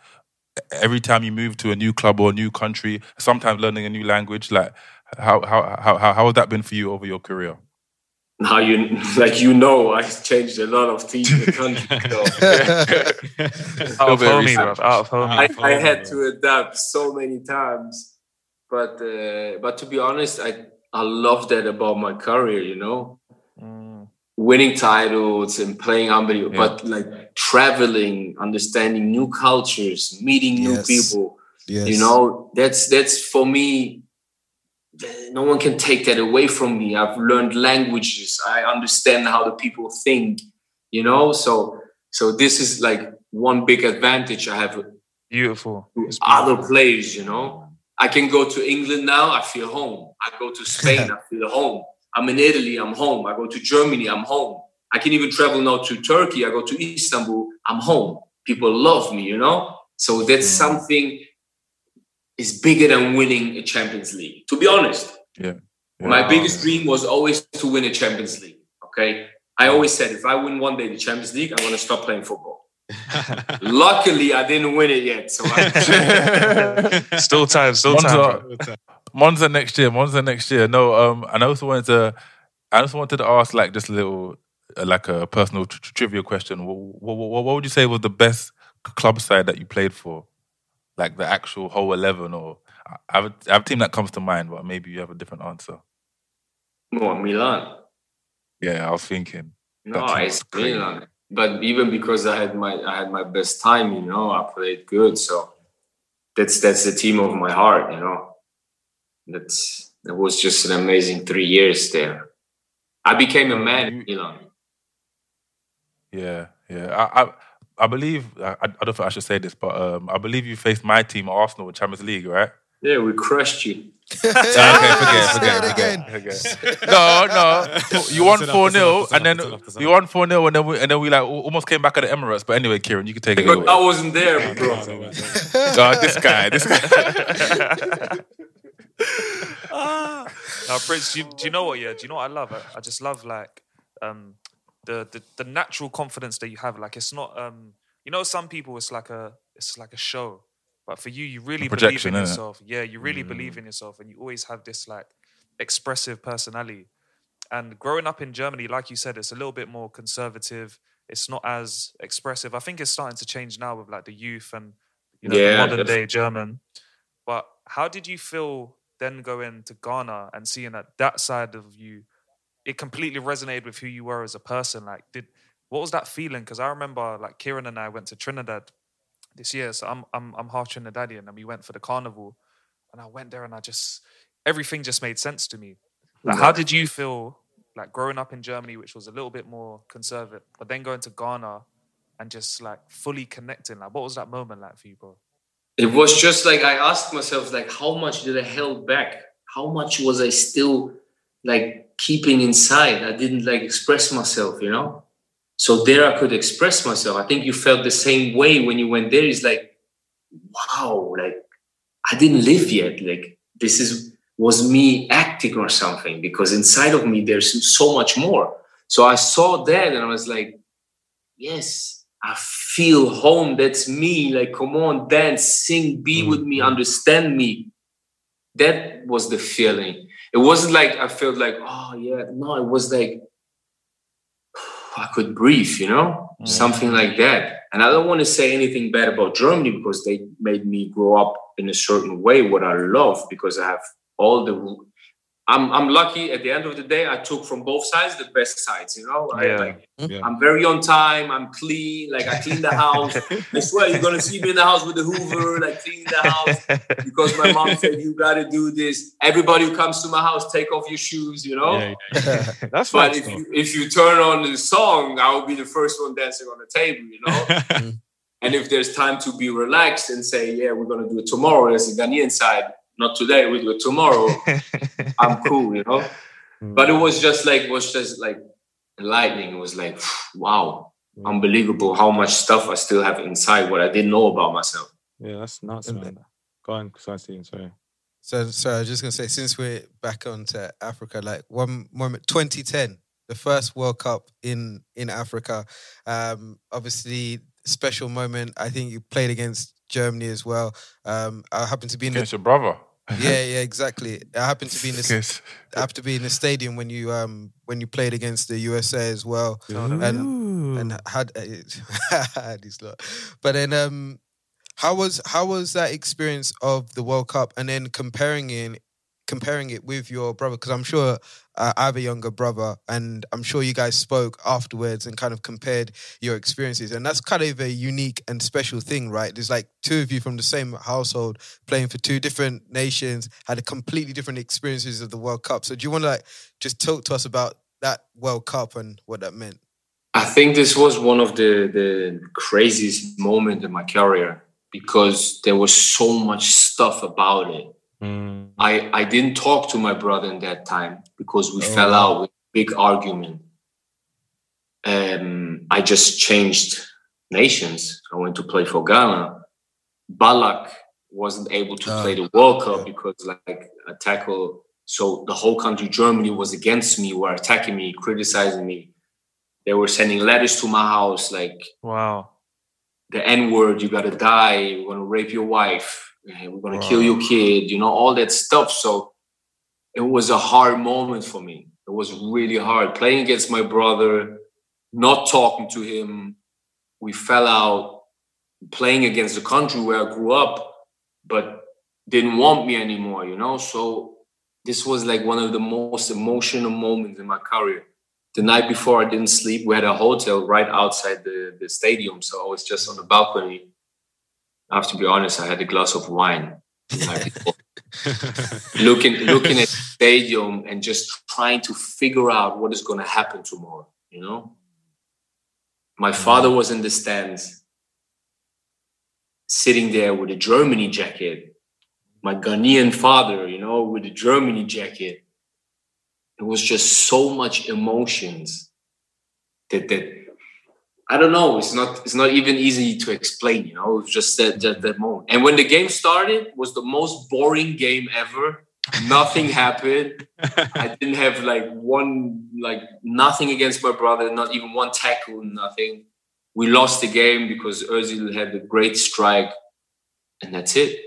every time you move to a new club or a new country. Sometimes learning a new language. Like how how how how has that been for you over your career? Now you like you know I changed a lot of teams in the country. So. out of homie, bro. Out of homie. I, I, had to adapt so many times, but uh, but to be honest, I I love that about my career. You know, mm. winning titles and playing unbelievable, yeah. but like traveling, understanding new cultures, meeting new yes. people. Yes. You know, that's that's for me no one can take that away from me. I've learned languages. I understand how the people think, you know? So so this is like one big advantage I have beautiful. other players, you know. I can go to England now, I feel home. I go to Spain, I feel home. I'm in Italy, I'm home. I go to Germany, I'm home. I can even travel now to Turkey. I go to Istanbul, I'm home. People love me, you know? So that's mm. something is bigger than winning a Champions League. To be honest, yeah. yeah. My biggest dream was always to win a Champions League. Okay, I always said if I win one day the Champions League, I'm gonna stop playing football. Luckily, I didn't win it yet, so i still time, still Monza, time. Monza next year. Monza next year. No, um, and I also wanted to, I also wanted to ask like just a little, like a personal trivia question. What, what, what, what would you say was the best club side that you played for? Like the actual whole eleven, or I have, a, I have a team that comes to mind, but maybe you have a different answer. What Milan? Yeah, I was thinking. No, it's Milan. But even because I had my I had my best time, you know, I played good. So that's that's the team of my heart, you know. That's it was just an amazing three years there. I became a man in Milan. Yeah, yeah. I, I I believe I, I don't think I should say this, but um, I believe you faced my team, Arsenal, in Champions League, right? Yeah, we crushed you. okay, forget, forget, forget, forget. No, no, you won four 0 and then you won four 0 and then we and then we like almost came back at the Emirates. But anyway, Kieran, you can take it. But I wasn't there, bro. God, this guy, this guy. now, Prince, do you, do you know what? Yeah, do you know what I love? I, I just love like um, the, the the natural confidence that you have. Like it's not um you know some people it's like a it's like a show, but for you you really believe in yourself. It? Yeah, you really mm. believe in yourself, and you always have this like expressive personality. And growing up in Germany, like you said, it's a little bit more conservative. It's not as expressive. I think it's starting to change now with like the youth and you know yeah, modern day German. But how did you feel then going to Ghana and seeing that that side of you it completely resonated with who you were as a person. Like, did what was that feeling? Because I remember like Kieran and I went to Trinidad this year, so I'm I'm I'm half Trinidadian, and we went for the carnival, and I went there and I just everything just made sense to me. Like, how did you feel like growing up in Germany, which was a little bit more conservative, but then going to Ghana and just like fully connecting? Like, what was that moment like for you, bro? It was just like I asked myself, like, how much did I held back? How much was I still like keeping inside. I didn't like express myself, you know. So there I could express myself. I think you felt the same way when you went there. It's like, wow, like I didn't live yet. Like this is was me acting or something because inside of me there's so much more. So I saw that and I was like, yes, I feel home. That's me. Like, come on, dance, sing, be with me, mm-hmm. understand me. That was the feeling it wasn't like I felt like, oh yeah, no, it was like I could breathe, you know, mm. something like that. And I don't want to say anything bad about Germany because they made me grow up in a certain way, what I love, because I have all the I'm I'm lucky. At the end of the day, I took from both sides the best sides. You know, I, Yeah. like, hmm? Yeah. I'm very on time. I'm clean. Like I clean the house. I swear you're gonna see me in the house with the Hoover, like cleaning the house because my mom said you gotta do this. Everybody who comes to my house, take off your shoes. You know. Yeah, yeah. That's But facts, if though. you if you turn on the song, I will be the first one dancing on the table. You know. Hmm. and if there's time to be relaxed and say, yeah, we're gonna do it tomorrow, there's a Ghanaian side. Not today, we do it tomorrow. I'm cool, you know. But it was just like it was just like enlightening. It was like, wow, unbelievable how much stuff I still have inside what I didn't know about myself. Yeah, that's nuts, man. Go on, Constantine. Sorry. So, so I was just gonna say, since we're back onto Africa, like one moment, 2010, the first World Cup in in Africa. Um, obviously, special moment. I think you played against Germany as well. Um, I happened to be in Against the your brother. Yeah, yeah, exactly. I happened to be in the Yes. I have to be in the stadium when you um when you played against the USA as well, and and had these lot. But then um, how was how was that experience of the World Cup, and then comparing in comparing it with your brother? Because I'm sure uh, I have a younger brother, and I'm sure you guys spoke afterwards and kind of compared your experiences, and that's kind of a unique and special thing, right? There's like two of you from the same household playing for two different nations, had a completely different experiences of the World Cup. So do you want to like just talk to us about that World Cup and what that meant? I think this was one of the the craziest moments in my career because there was so much stuff about it. I I didn't talk to my brother in that time because we Oh, fell out with a big argument. Um, I just changed nations. I went to play for Ghana. Ballack wasn't able to Oh, play the World Cup because like a tackle. So the whole country, Germany, was against me, were attacking me, criticizing me. They were sending letters to my house like Wow. the N word, you gotta die, we're gonna rape your wife, we're gonna kill your kid, you know, all that stuff. So it was a hard moment for me. It was really hard playing against my brother, not talking to him. We fell out playing against the country where I grew up, but didn't want me anymore, you know. So this was like one of the most emotional moments in my career. The night before, I didn't sleep. We had a hotel right outside the, the stadium, so I was just on the balcony. I have to be honest, I had a glass of wine. the night before. looking looking at the stadium and just trying to figure out what is going to happen tomorrow you know my mm-hmm. father was in the stands sitting there with a germany jacket my ghanaian father you know with a germany jacket it was just so much emotions that that I don't know. It's not. It's not even easy to explain. You know, just that that, that moment. And when the game started, was the most boring game ever. Nothing happened. I didn't have like one, like nothing against my brother. Not even one tackle. Nothing. We lost the game because Özil had a great strike, and that's it.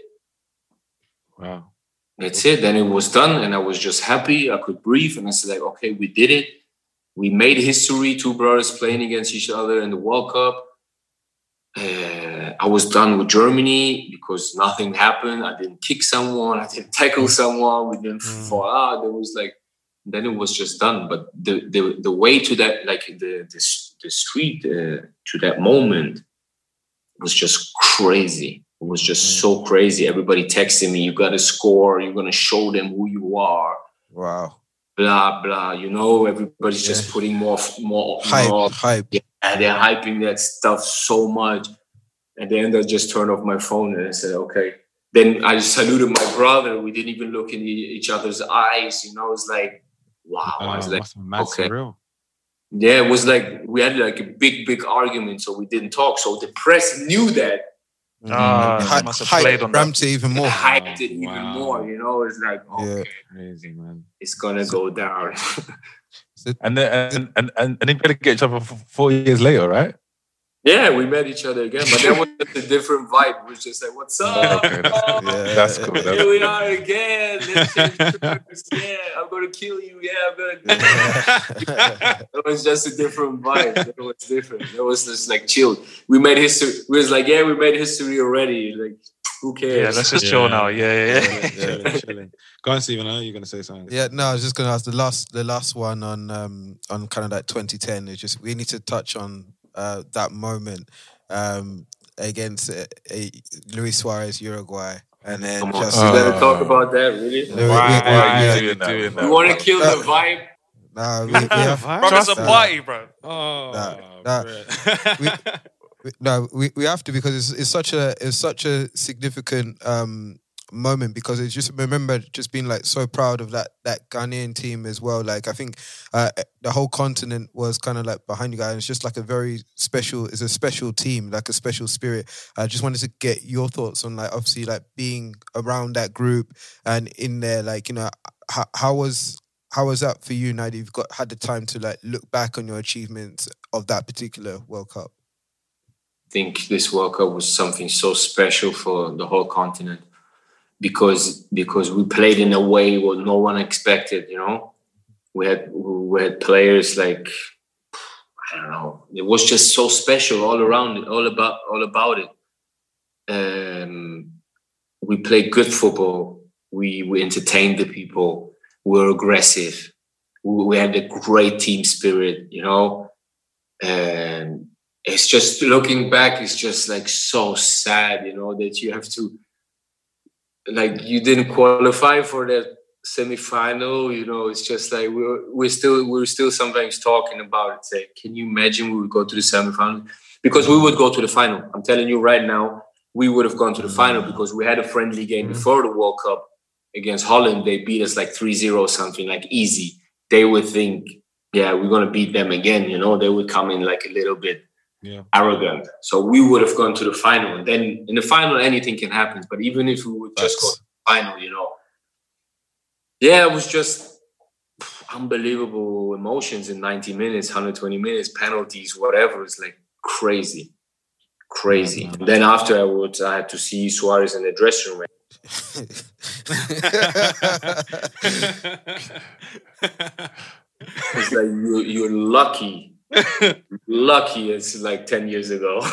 Wow. That's it. Then it was done, and I was just happy. I could breathe, and I said, like, okay, we did it. We made history. Two brothers playing against each other in the World Cup. Uh, I was done with Germany because nothing happened. I didn't kick someone. I didn't tackle someone. We didn't fall out. There was like, then it was just done. But the the, the way to that, like the the, the street uh, to that moment, was just crazy. It was just so crazy. Everybody texting me, "You got to score. You're gonna show them who you are." Wow. Blah blah. You know, everybody's just putting more, more Hype, more hype. yeah, and they're hyping that stuff so much. And then I just turned off my phone and I said, okay. Then I saluted my brother. We didn't even look in each other's eyes. You know, it's like, wow. I was Oh, like, must have been mad okay. surreal. Yeah, it was like we had like a big, big argument, so we didn't talk. So the press knew that. Ah, Hy- they must have hype played on that. it even more. Hyped it even more. You know, it's like, okay, Crazy, man. it's gonna go down. And then and and and, and then you get each other four years later, right? Yeah, we met each other again, but that was just a different vibe. It was just like, "What's up? Okay, that's, that's cool. That's Here we are again. Let's change shirts. Yeah, I'm gonna kill you. Yeah, I'm gonna. it was just a different vibe. It was different. It was just like chilled. We made history. We was like, yeah, we made history already. Like, Who cares? Yeah, let's just chill now. Yeah, yeah, yeah. chilling, chilling. Go on, Stephen. I know you're gonna say something. Yeah, no, I was just gonna ask the last the last one on um on kind of like 2010. It's just we need to touch on uh that moment um against uh, uh, Luis Suarez Uruguay. And then Come on, just you better talk about that, really. We- we- we- yeah. You want to kill the vibe? Nah, we, we have, Bro, it's a party, bro. Oh, Nah, nah. we, we- no, we, we have to because it's, it's such a it's such a significant um moment because it's just remember just being like so proud of that that Ghanaian team as well. Like I think uh, the whole continent was kind of like behind you guys. It's just like a very special. It's a special team, like a special spirit. I just wanted to get your thoughts on like obviously like being around that group and in there. Like you know how, how was how was that for you now that you've got had the time to like look back on your achievements of that particular World Cup? I think this World Cup was something so special for the whole continent because because we played in a way what no one expected. You know, we had we had players like I don't know. It was just so special all around it, all about all about it. Um, we played good football. We we entertained the people. We were aggressive. We, we had a great team spirit. You know. And it's just looking back it's just like so sad you know that you have to like you didn't qualify for that semi-final you know it's just like we're we're still we're still sometimes talking about it say can you imagine we would go to the semi-final? Because we would go to the final. I'm telling you right now we would have gone to the final because we had a friendly game mm-hmm. before the world cup against holland. They beat us like 3-0 or something like easy. They would think yeah we're going to beat them again you know? They would come in like a little bit Yeah. arrogant. So we would have gone to the final. And then in the final, anything can happen. But even if we would just go to the final, you know, yeah, it was just unbelievable emotions in 90 minutes, 120 minutes, penalties, whatever. It's like crazy, crazy. And then afterwards, I would I had to see Suarez in the dressing room. It's like you, you're lucky. Lucky it's like 10 years ago.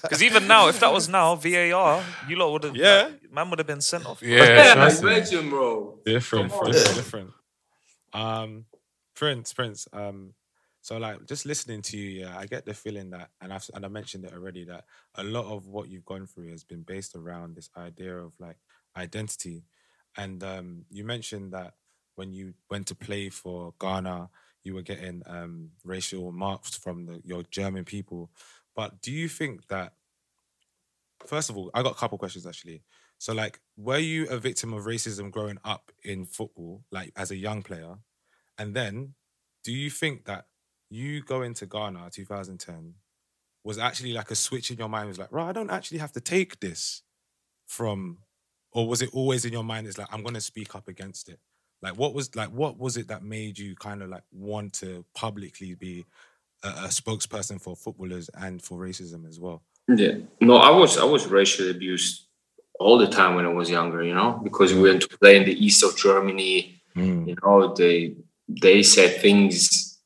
Because even now, if that was now, VAR, you lot would have, yeah, man would have been sent off. Yeah, trust me. imagine, bro. different, different, different. Um, Prince, Prince. Um, so like just listening to you, yeah, I get the feeling that, and I've and I mentioned it already that a lot of what you've gone through has been based around this idea of like identity, and um, you mentioned that when you went to play for Ghana, you were getting um racial marks from the, your German people. But do you think that first of all, I got a couple questions actually. So, like, were you a victim of racism growing up in football, like as a young player? And then, do you think that you going to Ghana 2010 was actually like a switch in your mind? Was like, right, I don't actually have to take this from, or was it always in your mind? It's like I'm going to speak up against it. Like, what was like, what was it that made you kind of like want to publicly be a, a spokesperson for footballers and for racism as well? Yeah. No, I was I was racially abused all the time when I was younger, you know, because we went to play in the east of Germany. Mm. You know, they they said things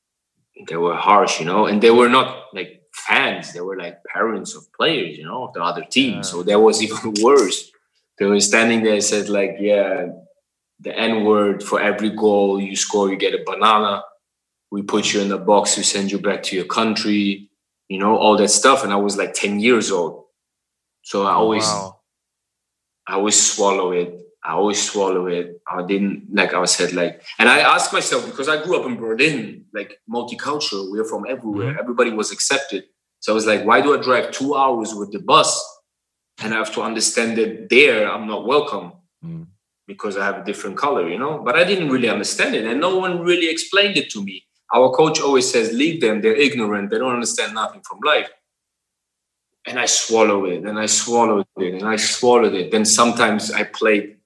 that were harsh, you know, and they were not like fans, they were like parents of players, you know, of the other team. So that was even worse. They were standing there and said, like, yeah, the N word for every goal you score, you get a banana. We put you in the box, we send you back to your country, you know, all that stuff. And I was like 10 years old. So I oh, always I always swallow it. I always swallow it. I didn't like I said like, and I asked myself because I grew up in Berlin, like multicultural. We're from everywhere. Mm-hmm. Everybody was accepted. So I was like, why do I drive two hours with the bus, and I have to understand that there I'm not welcome mm. Because I have a different color, you know? But I didn't really understand it, and no one really explained it to me. Our coach always says, "Leave them. They're ignorant. They don't understand nothing from life." and I swallow it and I swallowed it and I swallowed it. Then sometimes I played,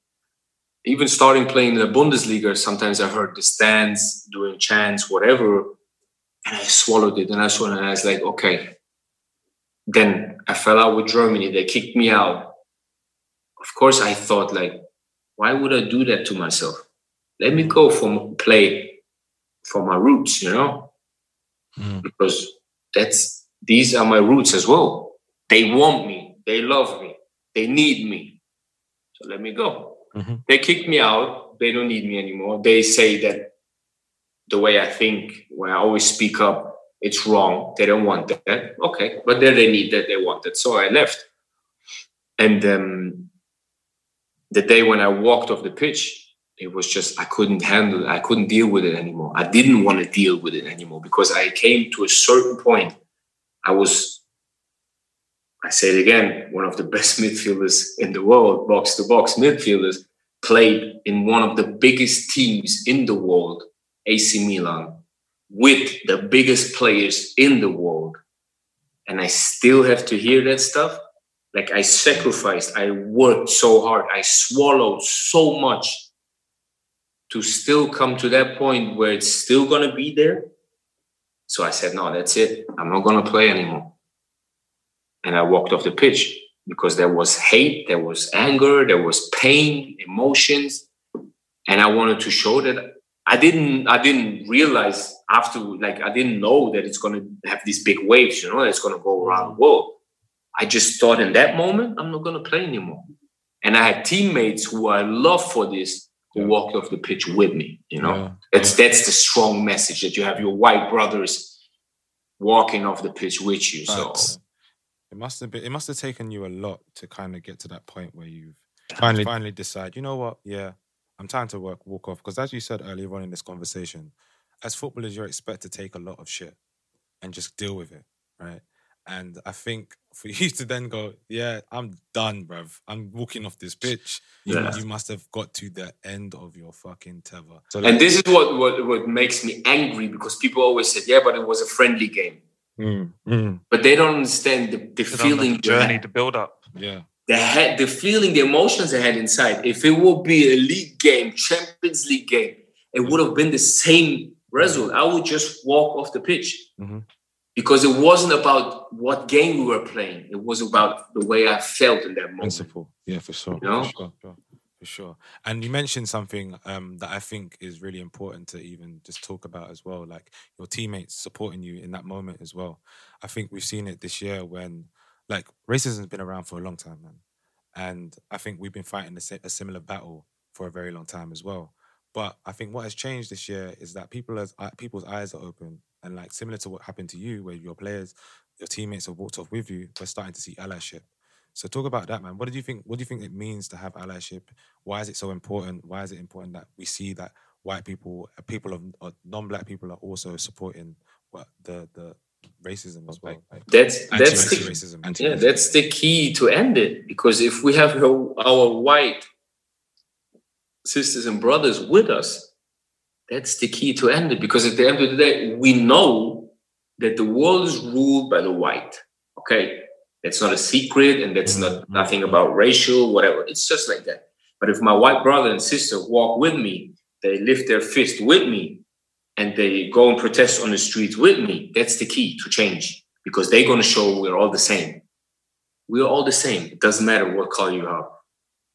even starting playing in the Bundesliga, sometimes I heard the stands doing chants, whatever, and I swallowed it and I swallowed it. And I was like, okay. Then I fell out with Germany. They kicked me out. Of course, I thought like, why would I do that to myself? Let me go from play for my roots, you know, because that's these are my roots as well. They want me. They love me. They need me. So let me go. Mm-hmm. They kicked me out. They don't need me anymore. They say that the way I think, when I always speak up, it's wrong. They don't want that. Okay. But then they need that. They want it. So I left. And um, the day when I walked off the pitch, it was just I couldn't handle it. I couldn't deal with it anymore. I didn't want to deal with it anymore because I came to a certain point. I was, I say it again, one of the best midfielders in the world, box to box midfielders, played in one of the biggest teams in the world, AC Milan, with the biggest players in the world. And I still have to hear that stuff. Like I sacrificed, I worked so hard, I swallowed so much to still come to that point where it's still going to be there. So I said, no, that's it. I'm not going to play anymore. And I walked off the pitch because there was hate, there was anger, there was pain, emotions. And I wanted to show that I didn't, I didn't realize after, like, I didn't know that it's going to have these big waves, you know, it's going to go around the world. I just thought in that moment, I'm not going to play anymore. And I had teammates who I love for this who walked off the pitch with me. You know, yeah. that's that's the strong message that you have your white brothers walking off the pitch with you. So it must have been. It must have taken you a lot to kind of get to that point where you've finally finally decide. You know what? Yeah, I'm time to work walk off. Because as you said earlier on in this conversation, as footballers, you're expected to take a lot of shit and just deal with it, right? And I think for you to then go, yeah, I'm done, bruv. I'm walking off this pitch. Yeah. You, must have got to the end of your fucking tether. So and this is what, what what makes me angry because people always said, yeah, but it was a friendly game. Mm, mm. But they don't understand the, the feeling, the journey, the build up. Yeah. The head, the feeling, the emotions I had inside. If it would be a league game, Champions League game, it would have been the same result. I would just walk off the pitch. Mm-hmm because it wasn't about what game we were playing. It was about the way I felt in that moment. Principle, yeah, for sure. You know? for sure, for sure. And you mentioned something um, that I think is really important to even just talk about as well, like your teammates supporting you in that moment as well. I think we've seen it this year when, like, racism's been around for a long time, man, and I think we've been fighting a, a similar battle for a very long time as well. But I think what has changed this year is that people as uh, people's eyes are open and like similar to what happened to you, where your players, your teammates have walked off with you, we're starting to see allyship. So talk about that, man. What do you think? What do you think it means to have allyship? Why is it so important? Why is it important that we see that white people, uh, people of non-black people, are also supporting what the the racism as well? Like that's that's the, racism. Yeah, that's the key to end it. Because if we have our white sisters and brothers with us, that's the key to end it. Because at the end of the day, we know that the world is ruled by the white. Okay, that's not a secret, and that's not mm-hmm. nothing about racial, whatever. It's just like that. But if my white brother and sister walk with me, they lift their fist with me, and they go and protest on the streets with me, that's the key to change. Because they're going to show we're all the same. We're all the same. It doesn't matter what color you are.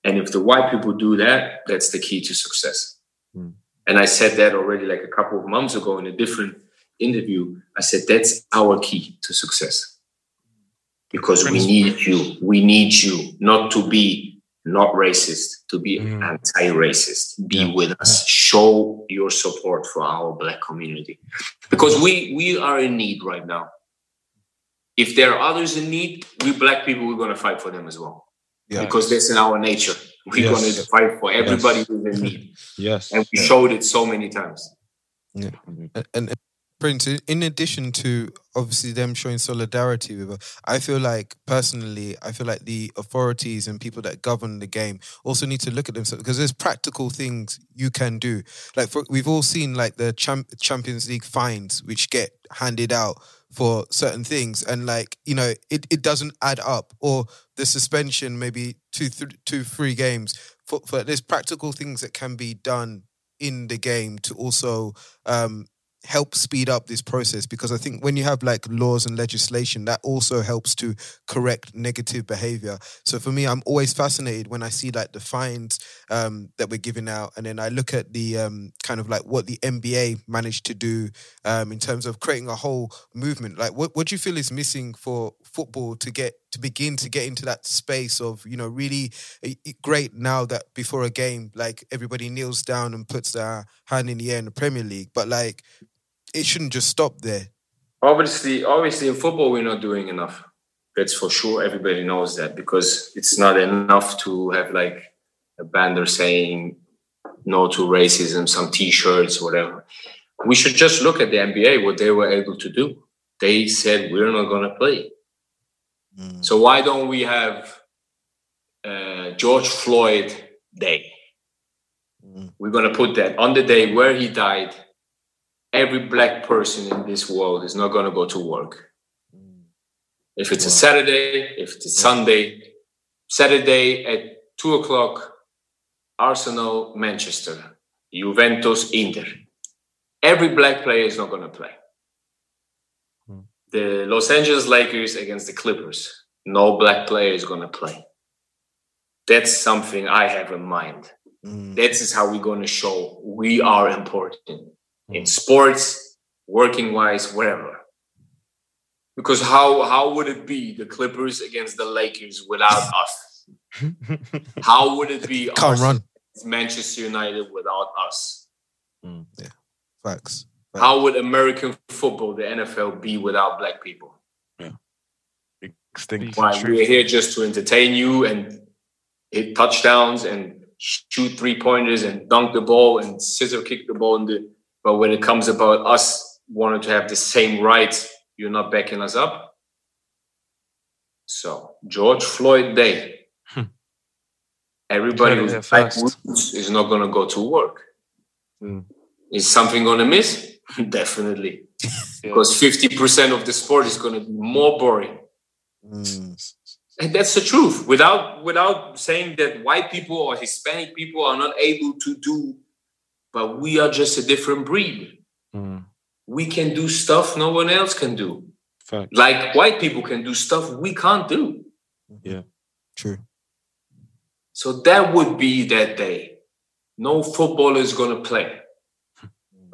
And if the white people do that, that's the key to success. Mm. And I said that already like a couple of months ago in a different interview. I said, that's our key to success. Because we need you. We need you not to be not racist, to be mm. anti-racist. Be yeah. with us. Show your support for our black community. Because we we are in need right now. If there are others in need, we black people, we're gonna fight for them as well. Yeah. Because that's in our nature. We're yes. going to fight for everybody yes. who's in need. Yes. And we showed it so many times. Yeah. And, and Prince, in addition to obviously them showing solidarity with us, I feel like personally, I feel like the authorities and people that govern the game also need to look at themselves because there's practical things you can do. Like for, we've all seen like the champ, Champions League fines which get handed out for certain things and like you know it, it doesn't add up or the suspension maybe two th- two three games for, for there's practical things that can be done in the game to also um, help speed up this process because I think when you have like laws and legislation, that also helps to correct negative behavior. So for me, I'm always fascinated when I see like the fines um, that we're giving out, and then I look at the um, kind of like what the NBA managed to do um, in terms of creating a whole movement. Like, what what do you feel is missing for football to get to begin to get into that space of you know really eh, eh, great now that before a game like everybody kneels down and puts their hand in the air in the Premier League, but like it shouldn't just stop there. Obviously, obviously in football we're not doing enough. That's for sure. Everybody knows that because it's not enough to have like a banner saying no to racism, some T-shirts, whatever. We should just look at the NBA what they were able to do. They said we're not going to play. Mm. So why don't we have uh, George Floyd Day? Mm. We're going to put that on the day where he died. Every black person in this world is not going to go to work. Mm. If it's wow. a Saturday, if it's a Sunday, Saturday at two o'clock, Arsenal, Manchester, Juventus, Inter. Every black player is not going to play. The Los Angeles Lakers against the Clippers, no black player is going to play. That's something I have in mind. Mm. That is how we're going to show we are important in sports, working wise, wherever. Because how how would it be the Clippers against the Lakers without us? How would it be? Can't run. Manchester United without us. Mm, yeah, facts. Facts. How would American football, the NFL, be without black people? Yeah, extinct. Why we're here just to entertain you and hit touchdowns and shoot three pointers and dunk the ball and scissor kick the ball. In the, but when it comes about us wanting to have the same rights, you're not backing us up. So George Floyd Day, everybody who's is not going to go to work. Mm. Is something going to miss? Definitely. yeah. Because 50% of the sport is going to be more boring. Mm. And that's the truth. Without without saying that white people or Hispanic people are not able to do, but we are just a different breed. Mm. We can do stuff no one else can do. Fact. Like white people can do stuff we can't do. Yeah, true. So that would be that day. No footballer is going to play.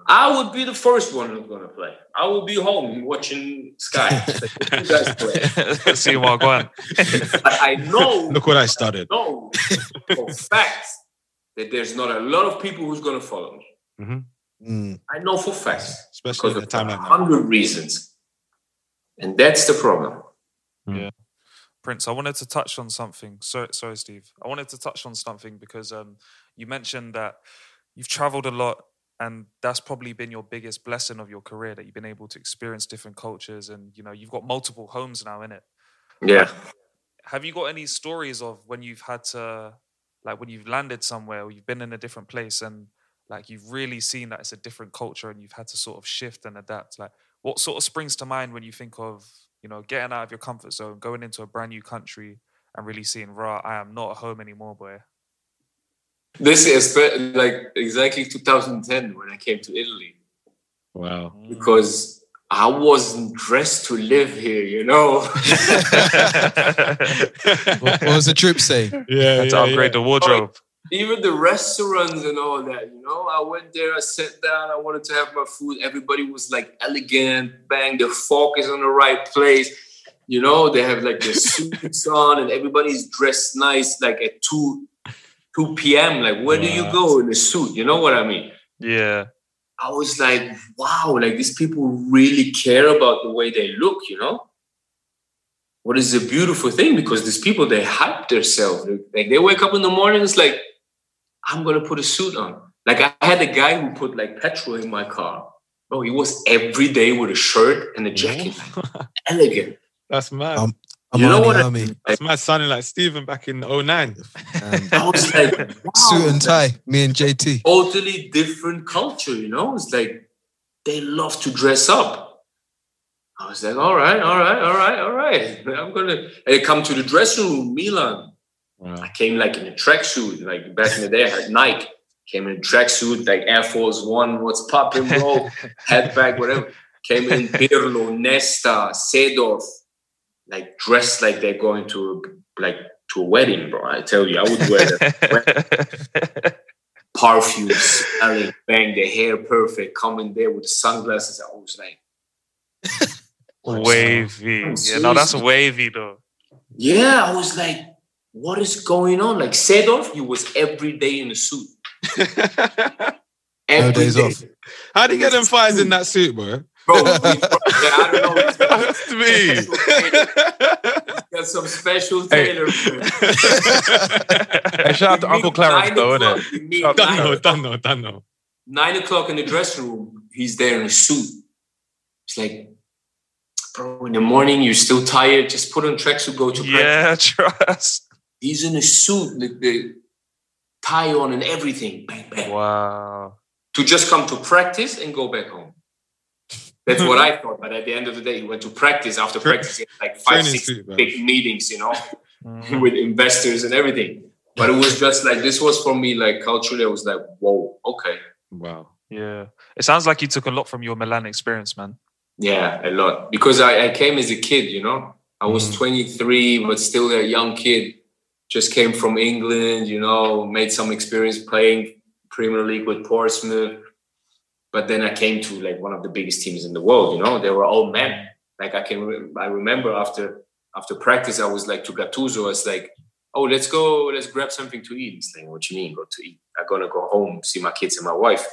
I would be the first one who's going to play. I will be home watching Sky. you guys play. See what going. I know. Look what I started. No, for fact that there's not a lot of people who's going to follow me. Mm-hmm. Mm. I know for fact, especially at the time like hundred reasons, and that's the problem. Yeah. Prince, I wanted to touch on something. Sorry, sorry, Steve. I wanted to touch on something because um, you mentioned that you've traveled a lot, and that's probably been your biggest blessing of your career that you've been able to experience different cultures, and you know you've got multiple homes now in it. Yeah. Have you got any stories of when you've had to, like, when you've landed somewhere or you've been in a different place, and like you've really seen that it's a different culture, and you've had to sort of shift and adapt? Like, what sort of springs to mind when you think of you know, getting out of your comfort zone, going into a brand new country, and really seeing, "Raw, I am not at home anymore, boy." This is like exactly 2010 when I came to Italy. Wow! Because I wasn't dressed to live here, you know. what, was the trip say? Yeah, had to yeah, upgrade yeah. the wardrobe even the restaurants and all that, you know, I went there, I sat down, I wanted to have my food. Everybody was like elegant, bang, the fork is on the right place. You know, they have like the suits on and everybody's dressed nice, like at 2 2 p.m. Like, where do you go in a suit? You know what I mean? Yeah. I was like, wow, like these people really care about the way they look, you know? What is a beautiful thing because these people they hype themselves. Like they wake up in the morning, it's like, I'm gonna put a suit on. Like I had a guy who put like petrol in my car. Bro, he was every day with a shirt and a jacket. Elegant. That's mad. Um, you know what I mean? That's mad sounding like Steven back in 09. Um, I was like, wow. suit and tie, me and JT. Totally different culture, you know? It's like they love to dress up. I was like, all right, all right, all right, all right. I'm gonna I come to the dressing room, Milan. Wow. I came like in a tracksuit, like back in the day, I had Nike. Came in a tracksuit, like Air Force One, what's popping, bro? Headbag, whatever. Came in Pirlo, Nesta, Seedorf, like dressed like they're going to like to a wedding, bro. I tell you, I would wear that. Perfume, smelling, bang, the hair perfect, coming there with the sunglasses. I was like, wavy. Yeah, no, that's wavy though. Yeah, I was like, what is going on? Like Seedorf, he was every day in a suit. no days day. off. How do you get them fires in that suit, bro? Bro, he- yeah, I don't know. He's got, That's me. got some special tailor. Hey, shout out to Uncle Clarence, Nine though, o'clock, innit? you meet Shout out to nine- Done, no, done, no. nine o'clock in the dressing room, he's there in a suit. It's like, bro, in the morning you're still tired. Just put on tracksuit, go to Yeah, practice. trust. He's in a suit, the, the tie on and everything. Bang, bang. Wow. To just come to practice and go back home. That's what I thought. But at the end of the day, he went to practice. After practice, he had like five, six suit, big meetings, you know, Mm. with investors and everything. But it was just like this was for me like culturally. I was like, whoa, okay, Wow. Yeah. It sounds like you took a lot from your Milan experience, man. Yeah, a lot. Because I, I came as a kid, you know. I was 23, but still a young kid. Just came from England, you know, made some experience playing Premier League with Portsmouth. But then I came to like one of the biggest teams in the world, you know. They were all men. Like I can re- I remember after after practice, I was like to Gattuso, I was like, oh, let's go, let's grab something to eat. He's like, what you mean, go to eat? I'm gonna go home, see my kids and my wife.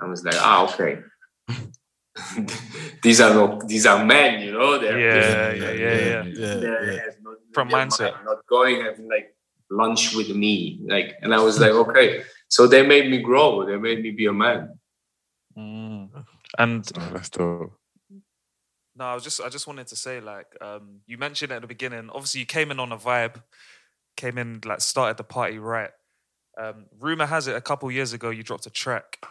I was like, ah, okay. these are no, these are men, you know. They're Yeah, yeah, yeah, yeah. Yeah, they're- yeah. not- From they're mindset. not- Not going having like lunch with me, like, and I was like, okay. So they made me grow. They made me be a man. And Oh, that's dope. No, I was just I just wanted to say like um, you mentioned at the beginning. Obviously, you came in on a vibe, came in like started the party right. Um, rumor has it a couple years ago you dropped a track,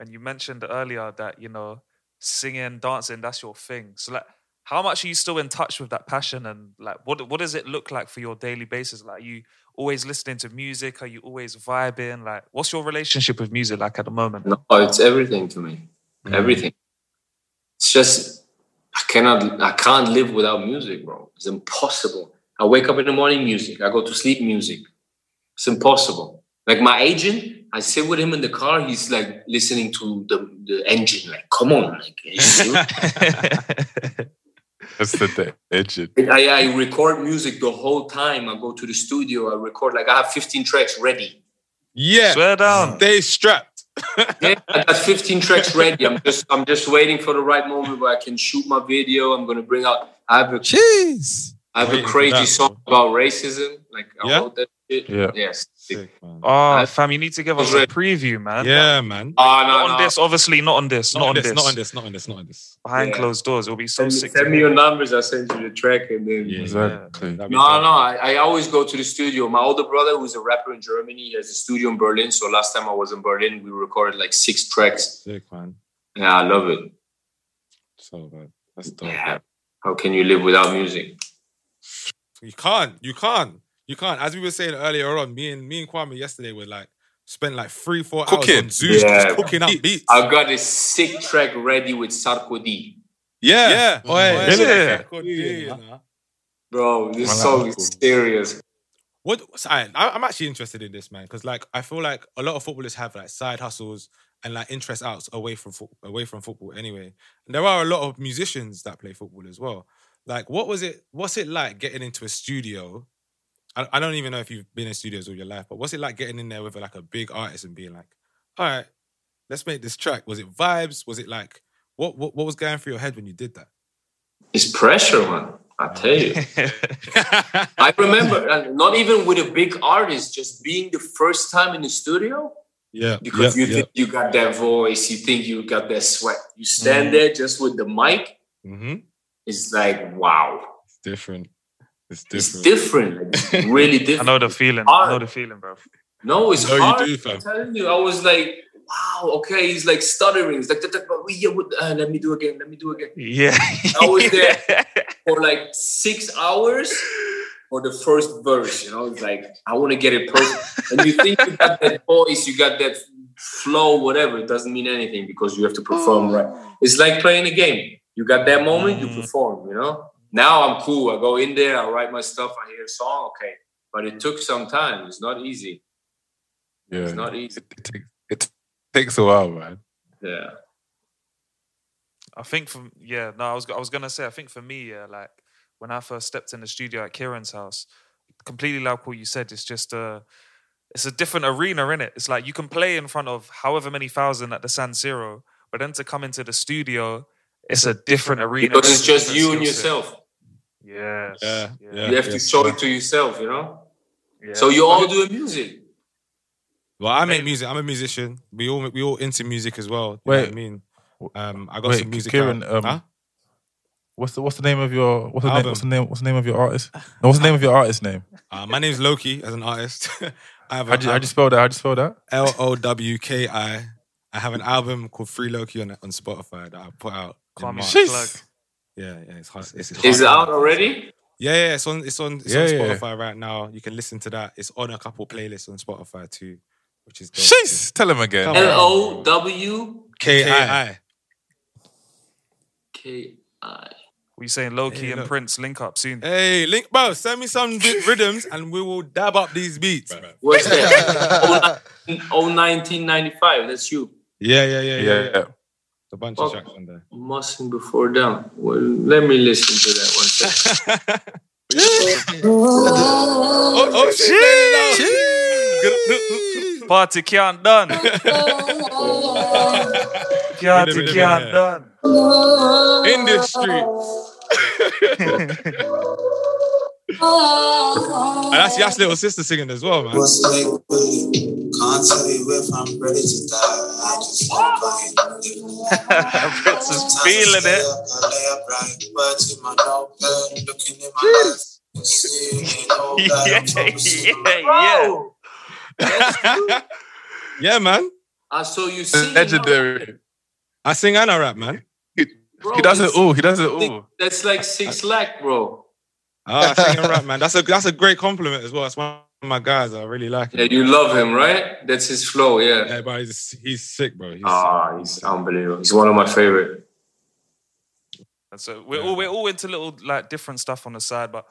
and you mentioned earlier that you know singing, dancing that's your thing. So like, how much are you still in touch with that passion and like what what does it look like for your daily basis? Like, are you always listening to music? Are you always vibing? Like, what's your relationship with music like at the moment? No, it's everything to me. Mm. Everything. It's just I cannot I can't live without music, bro. It's impossible. I wake up in the morning, music. I go to sleep, music. It's impossible. Like my agent, I sit with him in the car. He's like listening to the, the engine. Like, come on, like, are you serious? That's the day. Engine. I, I record music the whole time. I go to the studio. I record like I have 15 tracks ready. Yeah. Swear down. Stay strapped. Yeah, I got 15 tracks ready. I'm just I'm just waiting for the right moment where I can shoot my video. I'm gonna bring out. I have a Jeez. I have a crazy song about racism. Like I Yeah? wrote that shit. Yeah. Yes. Oh, fam, you need to give us a preview, man. Yeah, man. Oh no, Not no. on this, obviously, not on this, not, on this. Not on this. Not on this. Not on this. Behind Yeah. closed doors, it'll be so Send, sick. send me your numbers. I'll send you the track and then. Yeah, Exactly. That'd No, no. I, I always go to the studio. My older brother, who's a rapper in Germany, he has a studio in Berlin. So last time I was in Berlin, we recorded like six tracks. Sick, man. Yeah, I love it. So bad. That's dope. Yeah. How can you live without music? You can't. You can't. You can't. As we were saying earlier on, me and me and Kwame yesterday were like spent like three, four Cooking. hours on Zeus Yeah. just cooking up beats. I got a sick track ready with Sarkodie. Yeah. yeah. Oh, yeah. Really? Yeah. Good deal, you know. Bro, this Well, song is cool. serious. What? I, I'm actually interested in this, man, because like I feel like a lot of footballers have like side hustles and like interest outs away from fo- away from football. Anyway, and there are a lot of musicians that play football as well. Like, what was it? What's it like getting into a studio? I, I don't even know if you've been in studios all your life, but what's it like getting in there with like a big artist and being like, "All right, let's make this track." Was it vibes? Was it like what? What, what was going through your head when you did that? It's pressure, man. I tell you. I remember, uh, not even with a big artist, just being the first time in the studio. yeah, Because yeah, you think you got that voice, you think you got that sweat. You stand Mm. there just with the mic. hmm It's like, wow. It's different. It's It's different. different. Like, it's really different. I know the feeling. I know the feeling, bro. No, it's No, you hard. do, fam. I'm telling you, I was like, wow, okay. He's like stuttering. He's like, "Tuck, tuck, but we- yeah, what- uh, let me do again. Let me do again. Yeah. I was there for like six hours for the first verse. You know, it's like I want to get it perfect. and you think you got that voice, you got that flow, whatever. It doesn't mean anything because you have to perform right. It's like playing a game. You got that moment, you perform. You know. Now I'm cool. I go in there, I write my stuff, I hear a song, okay. But it took some time. It's not easy. Yeah. It's not easy. It, it, takes, it takes a while, man. Yeah. I think for yeah, no, I was I was gonna say I think for me, yeah, like when I first stepped in the studio at Kieran's house, completely like what you said, it's just a it's a different arena in it. It's like you can play in front of however many thousand at the San Siro, but then to come into the studio, it's a different arena. Because it's just you and yourself. Yes. Yeah, yeah. you have to show it to yourself, you know. So you all do music. Well, I make music. I'm a musician. We all we all into music as well. You know Wait. what I mean, um, I got Wait, some music. Kieran, out. um, Huh? What's the what's the name of your what's the name Album. what's the name what's the name of your artist? No, what's the name of your artist name? Uh, my name's Lowki as an artist. I have How'd you, how'd you spell that? How'd you spell that? L O W K I. I have an album called Free Lowki on on Spotify that I put out. in March. plug. Yeah, yeah, it's hard. It's, Is it out already? Yeah, yeah, it's on. It's on. It's Yeah, on yeah. Spotify right now. You can listen to that. It's on a couple playlists on Spotify too, which is dope. Jeez, tell him again. Come on. L O W K I. K I. We saying Lowki Hey, and look. Prince link up soon. Hey, link, bro. Send me some di- rhythms and we will dab up these beats. What's that? oh, 1995. That's you. Yeah, yeah, yeah, yeah. Yeah, yeah. Yeah. A bunch Oh. of tracks on there. Mustn't before down. Well, let me listen to that one second. Oh, oh shit! Party can't done. Party Rhythm, rhythm, can't done. In the street. And that's Yas little sister singing as well, man. What's like with? Can't tell you if I'm ready to die. I just want to Prince is feeling it. I lay up right words in my notepad, looking in my eyes. and seeing it all that yeah, I'm focusing on yeah, yeah. Yeah, man. I saw you uh, sing. Legendary. I sing and I rap, man. Bro, He does it that's- all. He does it all. That's like six lakh, bro. Ah, I sing and rap, man. That's a that's a great compliment as well. That's one of my guys. I really like him. Yeah, you love him, right? That's his flow, yeah. Yeah, but he's, he's sick, bro. He's Ah, he's unbelievable. He's one of my favorite. And so we're all we're all into little like different stuff on the side, but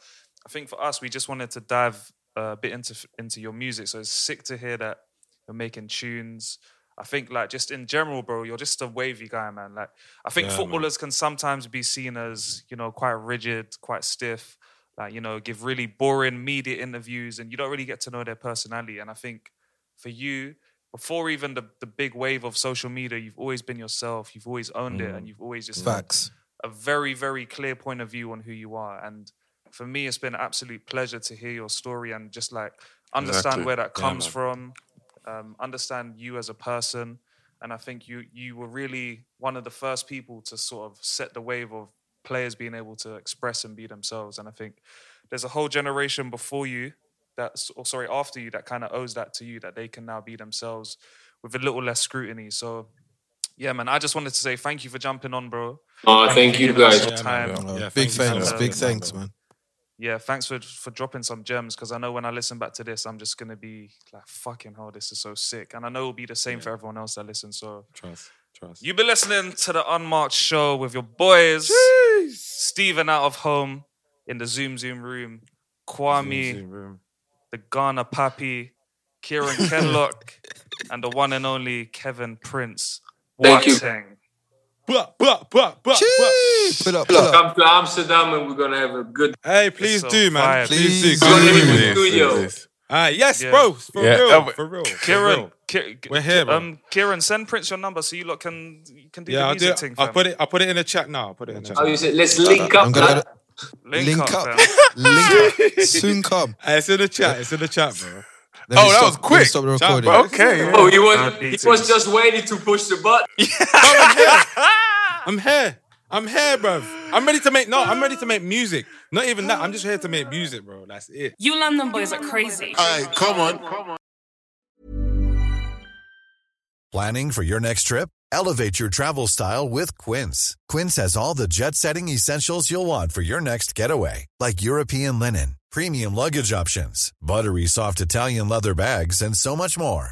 I think for us, we just wanted to dive a bit into into your music. So it's sick to hear that you're making tunes. I think like just in general, bro, you're just a wavy guy, man. Like I think Yeah, man. footballers can sometimes be seen as you know quite rigid, quite stiff. Like you know, give really boring media interviews, and you don't really get to know their personality. And I think for you, before even the the big wave of social media, you've always been yourself. You've always owned it, and you've always just had Facts. a very, very clear point of view on who you are. And for me, it's been an absolute pleasure to hear your story and just like understand Exactly. where that comes man. from, um, understand you as a person. And I think you you were really one of the first people to sort of set the wave of players being able to express and be themselves. And I think there's a whole generation before you that's or sorry after you that kind of owes that to you that they can now be themselves with a little less scrutiny. So yeah, man, I just wanted to say thank you for jumping on, bro. Oh, thank for you giving us guys. your Yeah, time. man. Yeah, big you thanks, so big much, thanks, bro. man. Yeah, thanks for for dropping some gems because I know when I listen back to this, I'm just gonna be like, "Fucking hell, this is so sick," and I know it'll be the same for everyone else that listens. So Trust, trust. you've been listening to the Unmarked Show with your boys, Steven out of home in the Zoom Zoom room, Kwame, Zoom, zoom room. the Ghana Pappy, Kieran Kenlock, and the one and only Kevin Prince. Thank you. Pull up, pull up. Come to Amsterdam and we're gonna have a good. Hey, please so do, man. fire. Please, Please do. We're gonna do. be in the Please, studio. Please. Ah, yes, Yeah. bro. For Yeah, real. uh, for real. for Kieran, real. Ki- We're here, bro. Um, Kieran, send Prince your number so you lot can you can do Yeah, the I'll music do it. thing. I'll fam. put it. I'll put it in the chat now. I'll put it in the chat. How you say? Let's link up. I'm gonna lad. Link, link up, up, link up. Soon come. Hey, it's in the chat. It's in the chat, bro. Let Oh, that stop- was quick. Stop the recording. bro. Okay. Oh, he was he was just waiting to push the button. I'm here. I'm here, bro. I'm ready to make. No, I'm ready to make music. Not even that. I'm just here to make music, bro. That's it. You London boys are crazy. All right, come on. Planning for your next trip? Elevate your travel style with Quince. Quince has all the jet setting essentials you'll want for your next getaway, like European linen, premium luggage options, buttery soft Italian leather bags, and so much more.